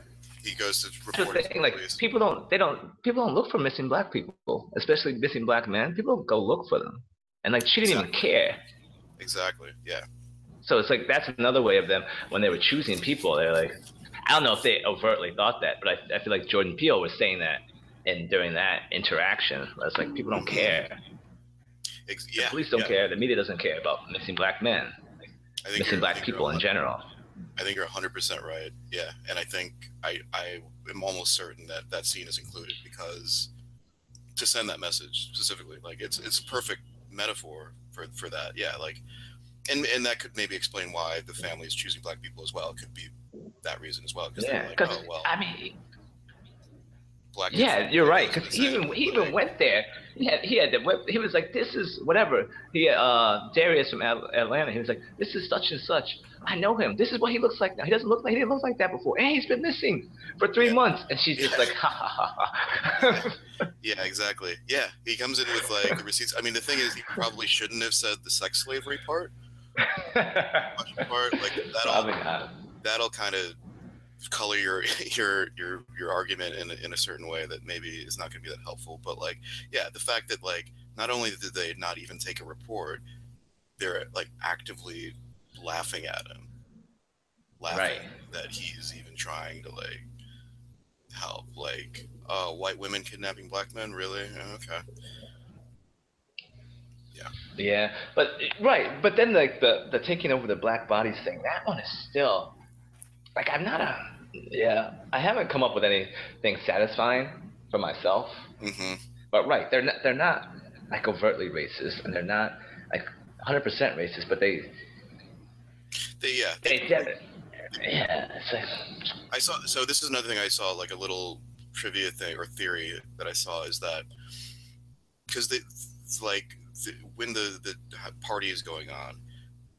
He goes to report the thing, like people don't they don't people don't look for missing black people, especially missing black men. People don't go look for them. And like she didn't exactly. even care. Exactly. Yeah. So it's like that's another way of them when they were choosing people. They're like, I don't know if they overtly thought that, but I, I feel like Jordan Peele was saying that and during that interaction, it's like people don't care. Yeah, the police don't yeah. care. The media doesn't care about missing black men, like missing black people in general. I think you're 100% right. Yeah, and I think I I am almost certain that that scene is included because to send that message specifically, like it's it's a perfect metaphor for for that. Yeah, like, and and that could maybe explain why the family is choosing black people as well. It could be that reason as well. Yeah, because like, oh, well, I mean, black. Yeah, you're right. Because he even he even went there. He had he had the he was like, this is whatever. He uh Darius from Atlanta. He was like, this is such and such. I know him. This is what he looks like now. He doesn't look like he didn't look like that before. And he's been missing for three yeah. months. And she's just like, ha ha ha ha. yeah, exactly. Yeah, he comes in with like the receipts. I mean, the thing is, he probably shouldn't have said the sex slavery part. part like that'll that'll kind of color your your your your argument in a, in a certain way that maybe is not going to be that helpful but like yeah the fact that like not only did they not even take a report they're like actively laughing at him. Laughing right. that he's even trying to like help like uh white women kidnapping black men? Really? Okay yeah yeah but right but then like the the taking over the black bodies thing that one is still like I'm not a yeah I haven't come up with anything satisfying for myself. Mm-hmm. But right, they're not they're not like overtly racist, and they're not like 100% racist, but they they yeah they, they yeah. Like, I saw so this is another thing I saw like a little trivia thing or theory that I saw is that because they like when the the party is going on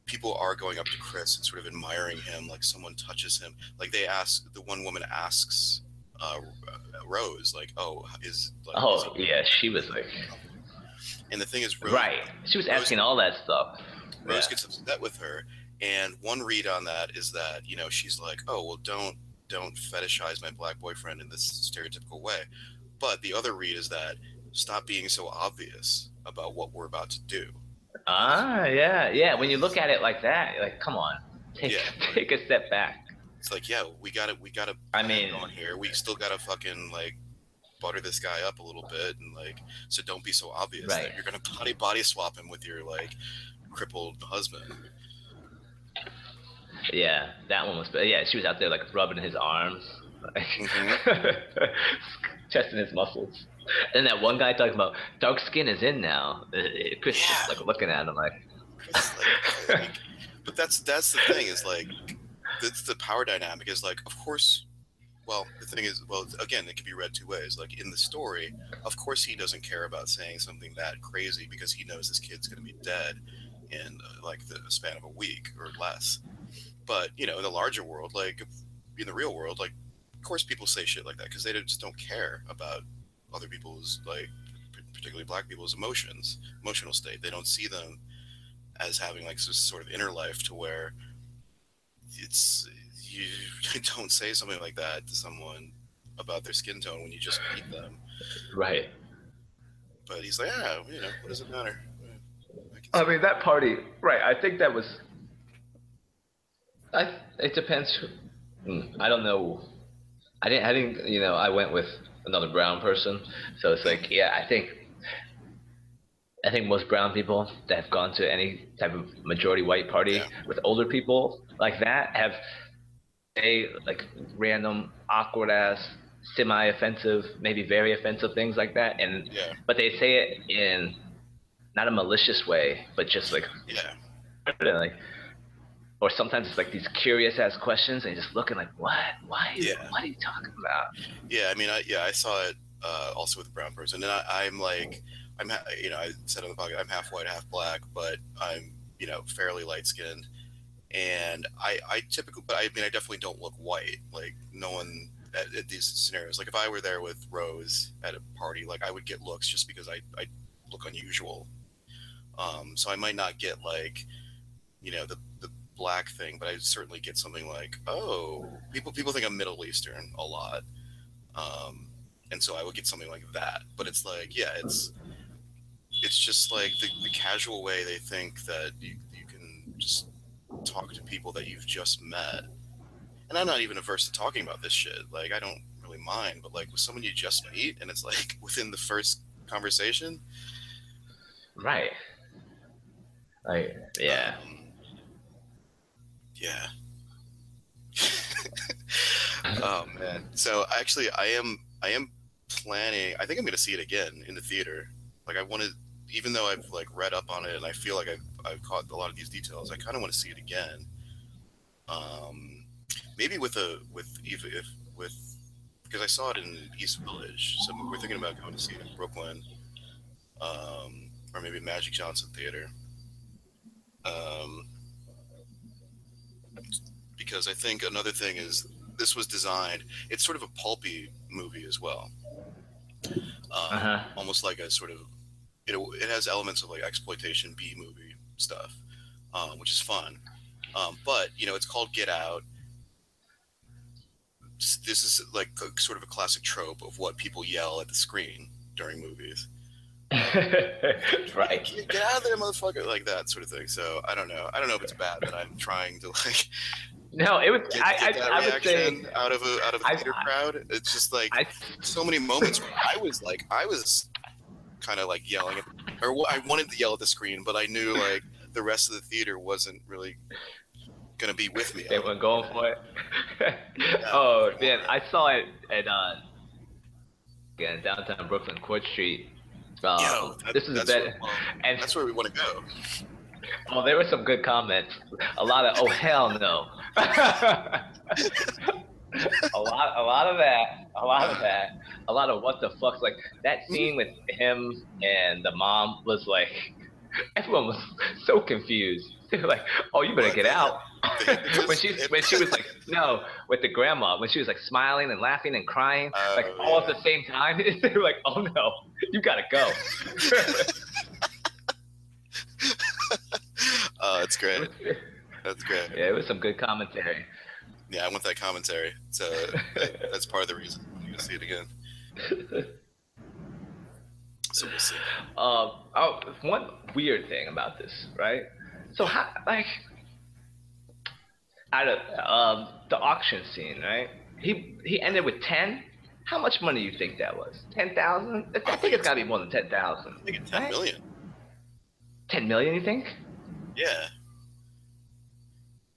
people are going up to Chris and sort of admiring him, like someone touches him. Like they ask, the one woman asks uh, Rose, like, "Oh, is like, oh is yeah," she was like, and the thing is, Rose, right? She was Rose, asking all that stuff. Rose yeah. gets upset with her, and one read on that is that you know she's like, "Oh, well, don't don't fetishize my black boyfriend in this stereotypical way," but the other read is that stop being so obvious about what we're about to do Ah, yeah, yeah. When you look at it like that, like, come on, take yeah. take a step back. It's like, yeah, we got it. we gotta. I mean, on here, we still gotta fucking like butter this guy up a little bit, and like, so don't be so obvious right. that you're gonna body body swap him with your like crippled husband. Yeah, that one was. But yeah, she was out there like rubbing his arms, like, Mm-hmm. testing his muscles. And that one guy talking about dark skin is in now. Uh, Chris Yeah. just like looking at him like, like- like- but that's that's the thing is like that's the power dynamic is like of course well the thing is well again it can be read two ways like in the story of course he doesn't care about saying something that crazy because he knows his kid's going to be dead in uh, like the span of a week or less but you know in the larger world like in the real world like of course people say shit like that because they just don't care about other people's like particularly black people's emotions emotional state they don't see them as having like this sort of inner life to where it's you don't say something like that to someone about their skin tone when you just meet them right. but he's like yeah you know what does it matter I I mean that party, right? I think that was. I it depends. Hmm, I don't know. I didn't. I didn't. You know, I went with another brown person, so it's like, yeah, I think. I think most brown people that have gone to any type of majority white party Yeah. with older people like that have a like random awkward ass semi offensive maybe very offensive things like that and yeah but they say it in not a malicious way, but just like yeah like, or sometimes it's like these curious ass questions, and you're just looking like, what? Why? Yeah. What are you talking about? yeah i mean I, yeah i saw it uh, also with a brown person and I, i'm like i'm ha- you know i said on the podcast i'm half white half black but i'm you know fairly light skinned and i i typically but i mean i definitely don't look white like no one at, at these scenarios like if i were there with rose at a party like i would get looks just because i i look unusual um so i might not get like you know the the black thing but i certainly get something like oh people people think i'm middle eastern a lot um and so i would get something like that but it's like yeah it's it's just like the, the casual way they think that you, you can just talk to people that you've just met and i'm not even averse to talking about this shit like i don't really mind but like with someone you just meet and it's like within the first conversation Right. Like, yeah. um, yeah. Oh man. So actually i am i am planning i think i'm going to see it again in the theater. Like i wanted even though i've like read up on it and i feel like i've, I've caught a lot of these details i kind of want to see it again. Um maybe with a with if, if with because i saw it in east village so we're thinking about going to see it in brooklyn um or maybe magic johnson theater. Um because I think another thing is this was designed. It's sort of a pulpy movie as well, um, Uh-huh. almost like a sort of. It, it has elements of like exploitation B movie stuff, um, which is fun. Um, but you know, it's called Get Out. This is like a, sort of a classic trope of what people yell at the screen during movies. right. Get get out of there, motherfucker! Like that sort of thing. So I don't know. I don't know if it's bad that I'm trying to like No, it was. get, I, get that I, I would say. reaction out of a out of a theater I- crowd. It's just like I, so many moments where I was like, I was kind of like yelling, at, or I wanted to yell at the screen, but I knew like the rest of the theater wasn't really gonna be with me. they weren't going for it. oh man, I saw it at uh, again downtown Brooklyn, Court Street. Um, Yo, that- this is a that's bit, where, well, and that's where we want to go. Well, there were some good comments. A lot of oh hell no. a lot, a lot of that, a lot of that, a lot of what the fuck's like that scene with him and the mom was like, everyone was so confused. They were like, oh, you better get out. when she when she was like no with the grandma when she was like smiling and laughing and crying like Oh, all at the same time they were like oh no you gotta go Oh, that's great. That's great. yeah it was some good commentary Yeah, I want that commentary. So that, that's part of the reason I'm gonna see it again. So we'll see. um oh one weird thing about this right so how like out of um the auction scene right he he ended with 10 how much money do you think that was 10,000 I think it's got to be more than 10,000 I think it's 10 Right? million. 10 million you think Yeah.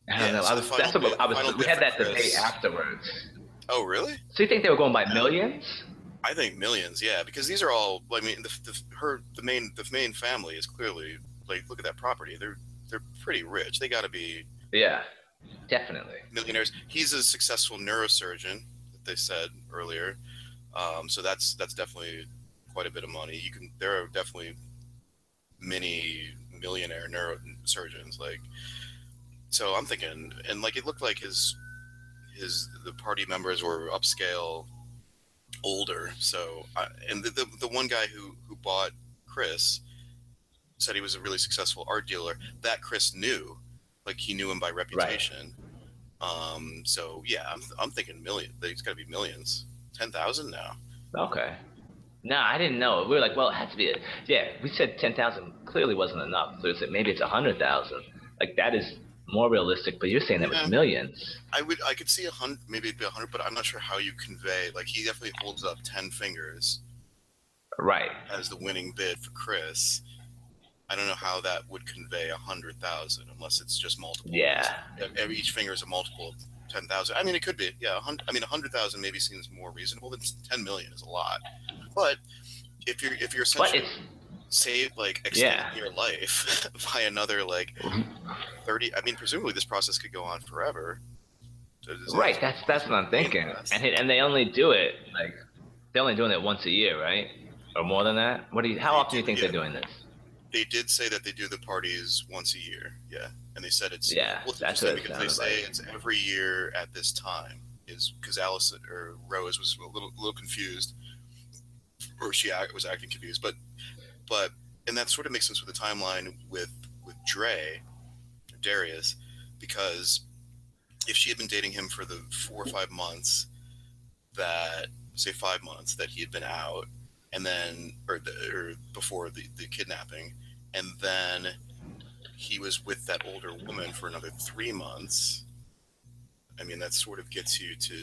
I don't Yeah, know. so I was, that's what I was. We had that debate afterwards. Oh, really? So you think they were going by millions? I think millions. Yeah, because these are all. I mean, the, the her the main the main family is clearly like look at that property. They're they're pretty rich. They got to be Yeah, definitely. millionaires. He's a successful neurosurgeon that they said earlier. Um, so that's that's definitely quite a bit of money. You can there are definitely many millionaire neurosurgeons like. So I'm thinking, and like it looked like his his the party members were upscale, older. So I, and the, the the one guy who who bought Chris said he was a really successful art dealer. That Chris knew, like he knew him by reputation. Um, so yeah, I'm, I'm thinking million. There's got to be millions. Ten thousand now. Okay. No, I didn't know. We were like, well, it had to be. A, yeah, we said ten thousand clearly wasn't enough. So we said maybe it's a hundred thousand. Like that is more realistic. But you're saying that Yeah. was millions. I would I could see a hundred, maybe it'd be a hundred, but I'm not sure how you convey. Like he definitely holds up ten fingers Right. as the winning bid for Chris. I don't know how that would convey a hundred thousand unless it's just multiple. Yeah. Every each finger is a multiple of ten thousand. I mean, it could be. Yeah, I mean, a hundred thousand maybe seems more reasonable than ten million is a lot. But if you're if you're essentially save like extending Yeah. your life by another like 30 i mean presumably this process could go on forever that- right. That's that's what I'm thinking. And and they only do it like they're only doing it once a year, right? Or more than that. What do you? How often do you think yeah. they're doing this? They did say that they do the parties once a year yeah and they said it's Yeah, well, that's what because they say like. it's every year at this time is because alice or rose was a little, little confused or she was acting confused but but and that sort of makes sense with the timeline with with Dre Darius because if she had been dating him for the four or five months that say five months that he had been out and then or, the, or before the, the kidnapping and then he was with that older woman for another three months i mean that sort of gets you to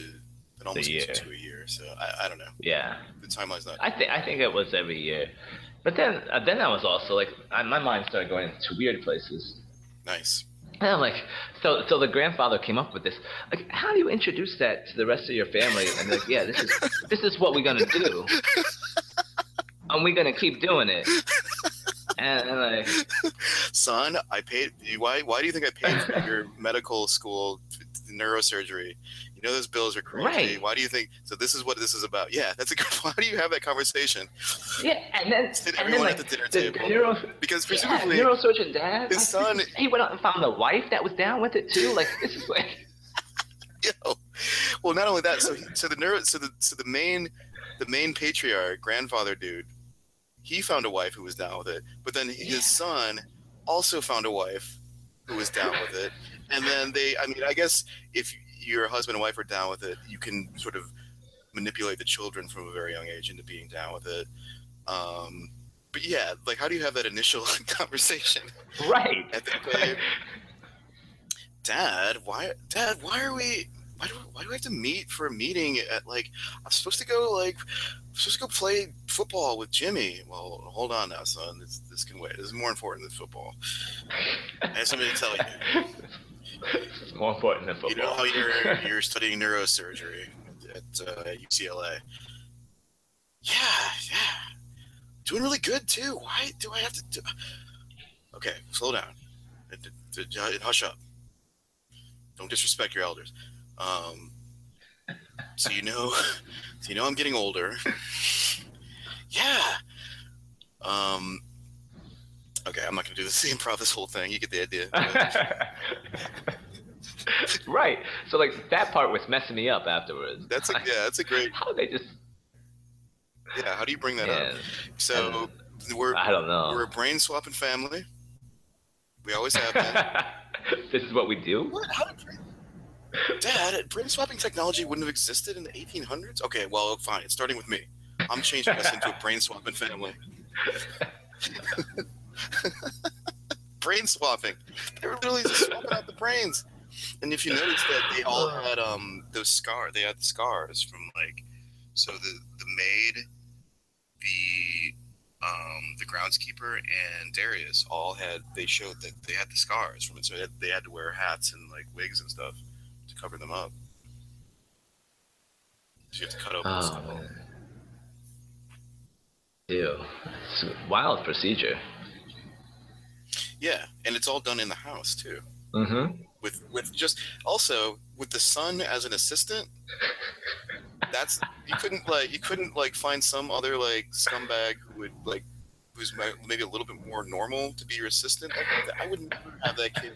that almost gets you year. to a year so I, I don't know Yeah. the timeline's not I think I think it was every year. But then uh, then I was also like I, my mind started going to weird places. nice And I'm like, so so the grandfather came up with this. Like, how do you introduce that to the rest of your family? And like, yeah, this is this is what we're gonna do, and we're gonna keep doing it. And, son i paid why why do you think i paid for your medical school neurosurgery you know those bills are crazy Right. why do you think so this is what this is about yeah that's a good why do you have that conversation yeah, and then and then everyone like at the dinner the, table. the neuro, because yeah, presumably neurosurgeon dad, his son- he went out and found a wife that was down with it too. Like, this is like, Yo. Well, not only that, so so the neuro, so the so the main the main patriarch grandfather dude, he found a wife who was down with it, but then Yeah. his son also found a wife who was down with it, and then they, I mean, I guess if your husband and wife are down with it, you can sort of manipulate the children from a very young age into being down with it. Um, but yeah, like how do you have that initial conversation? right. Dad, why, Dad, why are we? Why do, why do we have to meet for a meeting at like? I'm supposed to go like, I'm supposed to go play football with Jimmy. Well, hold on now, son. This, this can wait. This is more important than football. I have something to tell you. it's more important than football. You know how you're you're studying neurosurgery at uh, UCLA. Yeah, yeah, doing really good too. Why do I have to? Do... Okay, slow down. Hush up. Don't disrespect your elders. Um, so you know, so you know I'm getting older. Yeah. Um. Okay, I'm not gonna do the same improv this whole thing. You get the idea. right. So like that part was messing me up afterwards. That's a yeah. That's a great How they just yeah. How do you bring that up? yeah, So we're I don't know. we're a brain swapping family. We always have that. this is what we do. what? How did brain... Dad, brain swapping technology wouldn't have existed in the 1800s? Okay, well, fine. It's starting with me. I'm changing us into a brain swapping family. brain swapping. They were literally just swapping out the brains. And if you notice that they all had um those scars, they had the scars from like, so the the maid, the um the groundskeeper and Darius all had they showed that they had the scars from it, so they had, they had to wear hats and like wigs and stuff cover them up. So you have to cut open. Oh, stuff. man. Ew. It's a wild procedure. Yeah, and it's all done in the house too. Mm-hmm. With with just also with the son as an assistant. That's you couldn't like you couldn't like find some other like scumbag who would like who's maybe a little bit more normal to be your assistant. Like, I would never have that kid.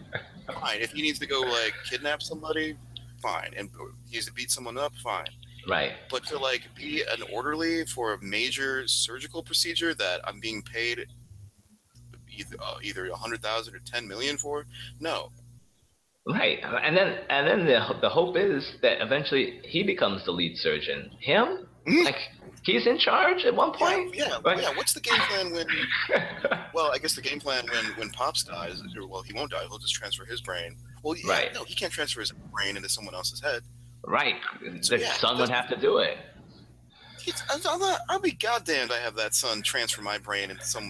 Fine, if he needs to go like kidnap somebody, fine, and he's to beat someone up, fine. Right. But to like be an orderly for a major surgical procedure that I'm being paid either uh, either a hundred thousand or ten million for, no. Right. And then and then the the hope is that eventually he becomes the lead surgeon. Him? Mhm. Like he's in charge at one point? yeah, Right. yeah. What's the game plan when? Well, I guess the game plan when when Pops dies, well, he won't die. He'll just transfer his brain. Well, yeah, Right. no, he can't transfer his brain into someone else's head. right. So, The yeah, son would have to do it. I'm not, I'll be goddamned. I have that son transfer my brain into some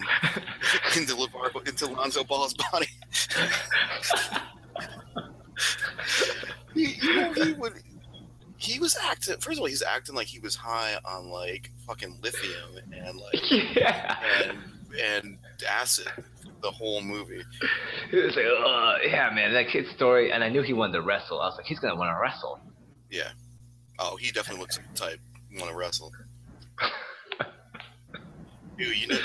into LaVar, into Lonzo Ball's body. he, you know, he would. He was acting. First of all, he's acting like he was high on like fucking lithium and like yeah. and and acid the whole movie. He was like, oh, yeah, man, that kid's story. And I knew he wanted to wrestle. I was like, he's going to want to wrestle. Yeah. Oh, he definitely looks like the type want to wrestle. Dude, you know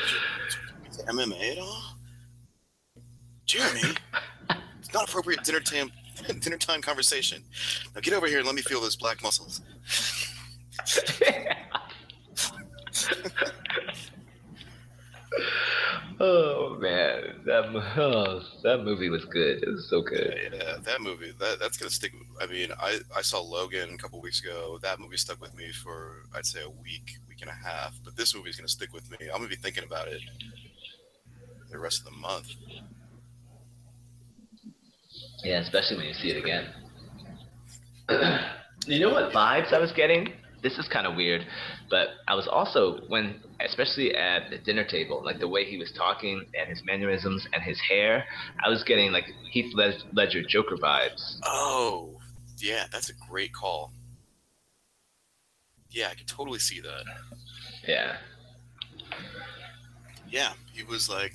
is it MMA at all? Jeremy, it's not appropriate dinner time dinner time conversation. Now get over here and let me feel those black muscles. oh, man. That, oh, that movie was good. It was so good. Yeah, that movie that that's gonna stick. I mean, I I saw Logan a couple weeks ago. That movie stuck with me for I'd say a week, week and a half. But this movie's gonna stick with me. I'm gonna be thinking about it the rest of the month. Yeah, especially when you see it again. you know what vibes I was getting? This is kind of weird, but I was also when, especially at the dinner table, like the way he was talking and his mannerisms and his hair, I was getting like Heath Led- Ledger Joker vibes. Oh, yeah, that's a great call. Yeah, I can totally see that. Yeah. Yeah, he was like,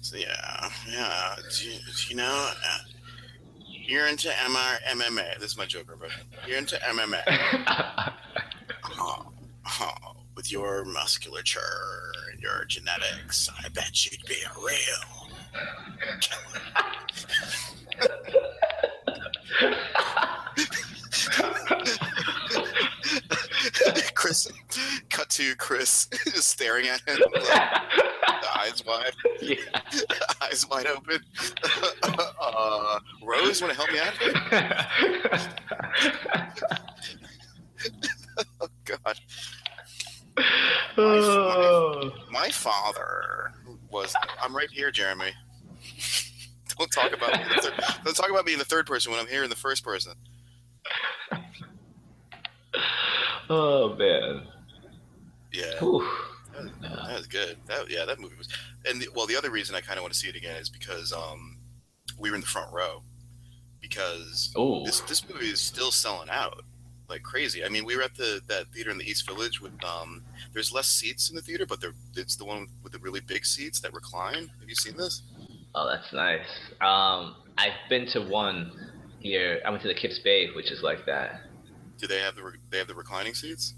so yeah, yeah. Do you, do you know, uh, you're into MR, MMA. This is my Joker version. You're into MMA. Oh, oh, with your musculature and your genetics, I bet you'd be a real killer. Chris, cut to Chris just staring at him, like, eyes wide, yeah. eyes wide open. uh, Rose, want to help me out? God. oh. My father was. I'm right here, Jeremy. Don't talk about me. third- Don't talk about me in the third person when I'm here in the first person. oh man. Yeah, Whew. that was good. That yeah, that movie was. And the, well, the other reason I kind of want to see it again is because um, we were in the front row. Because Oh. this this movie is still selling out like crazy. I mean, we were at the that theater in the East Village with um. There's less seats in the theater, but there it's the one with the really big seats that recline. Have you seen this? Oh, that's nice. Um, I've been to one here. I went to the Kips Bay, which is like that. Do they have the re- they have the reclining seats?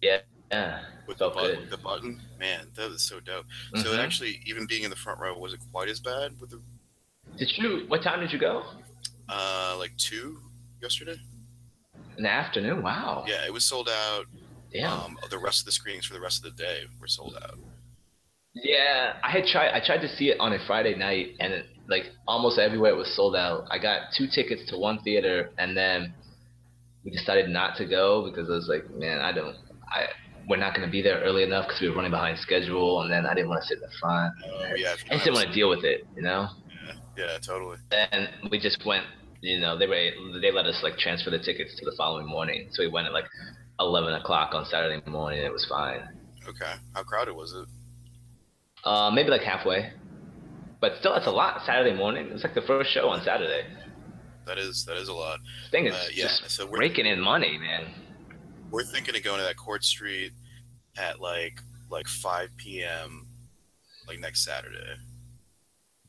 Yeah. Yeah. with the button, good. the button. Man, that was so dope. So Mhm. it actually, even being in the front row, wasn't quite as bad with the Did you? What time did you go? uh like two yesterday. In the afternoon. Wow. Yeah, it was sold out. Damn. Um, the rest of the screenings for the rest of the day were sold out. Yeah, I had tried. I tried to see it on a Friday night, and it, like almost everywhere it was sold out. I got two tickets to one theater, and then we decided not to go because I was like, man, I don't. I we're not going to be there early enough because we were running behind schedule, and then I didn't want to sit in the front. Oh yeah, I just didn't want to deal with it, you know. yeah, yeah, totally. And we just went. You know, they were they let us like transfer the tickets to the following morning, so we went at like eleven o'clock on Saturday morning. It was fine. Okay, how crowded was it? Uh, maybe like halfway. But still, that's a lot. Saturday morning. It's like the first show on Saturday. That is that is a lot. Thing is Uh, yeah, just so we're- raking in money, man. We're thinking of going to that Court Street at like like 5 p.m. like next Saturday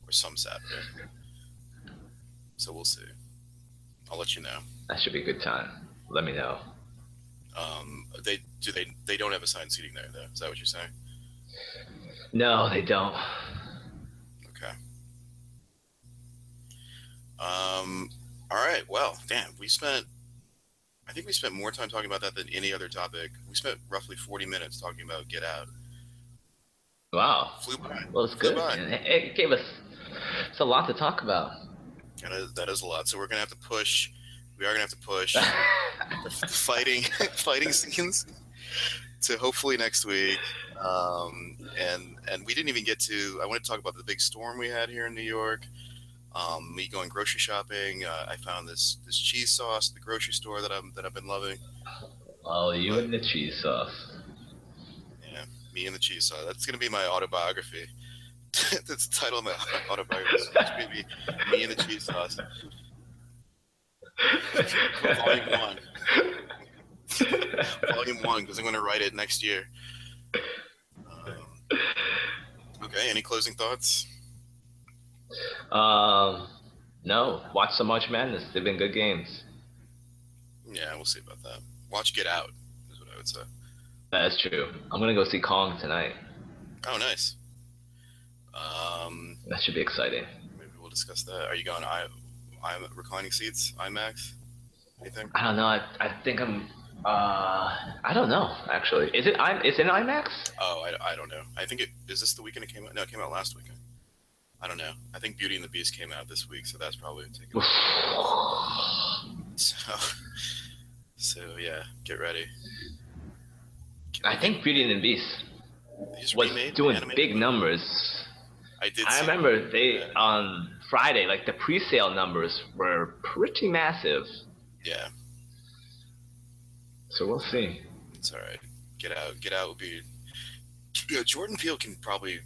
or some Saturday. So we'll see. I'll let you know. That should be a good time. Let me know. Um, they do they they don't have assigned seating there though. Is that what you're saying? No, they don't. Okay. Um. All right. Well, damn. We spent. I think we spent more time talking about that than any other topic. We spent roughly 40 minutes talking about Get Out. Wow. Flew by. Well, it's Flew good. It, it gave us. It's a lot to talk about. That is, that is a lot. So we're gonna have to push. We are gonna have to push the fighting fighting scenes to hopefully next week. Um, and and we didn't even get to. I want to talk about the big storm we had here in New York. Um, me going grocery shopping. Uh, I found this this cheese sauce at the grocery store that I'm that I've been loving. oh, you and the cheese sauce. Yeah, me and the cheese sauce. That's gonna be my autobiography. That's the title of my autobiography. It's gonna be me and the cheese sauce. Volume one. Volume one, because I'm going to write it next year. Um, okay, any closing thoughts? Um, no. Watch some March Madness. They've been good games. Yeah, we'll see about that. Watch Get Out, is what I would say. That is true. I'm gonna go see Kong tonight. Oh, nice. Um, That should be exciting. maybe we'll discuss that. Are you going I, I reclining seats, IMAX? Anything? I don't know. I, I think I'm. Uh, I don't know. Actually, is it? I'm. Is it IMAX? Oh, I, I don't know. I think it is this the weekend it came out. No, it came out last weekend. I don't know. I think Beauty and the Beast came out this week, so that's probably taken. So, so yeah, get ready. I think Beauty and the Beast was doing big numbers. I did. I remember that. they Yeah. on Friday, like the pre-sale numbers were pretty massive. Yeah, So we'll see. it's all right. Get out. Get out would be. Yeah, Jordan Peele can probably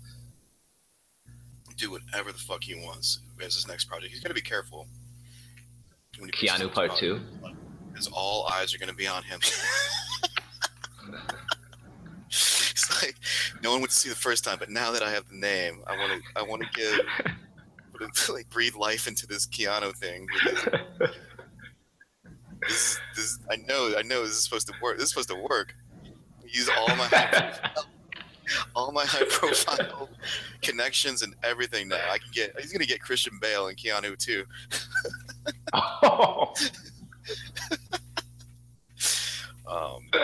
do whatever the fuck he wants as his next project. He's got to be careful. when he puts Keanu Part Two. because all eyes are going to be on him. like no one would see the first time, but now that I have the name, I want to I want to give like breathe life into this Keanu thing. This, this I know I know this is supposed to work. This is supposed to work. Use all my high, all my high profile connections and everything now. I can get. He's gonna get Christian Bale and Keanu too. Oh. Um,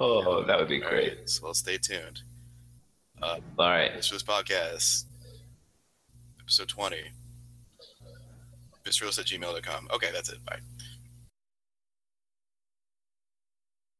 oh, that would be great. right, so stay tuned. All right. This was podcast, episode 20. Bistros at gmail.com. Okay, that's it. Bye.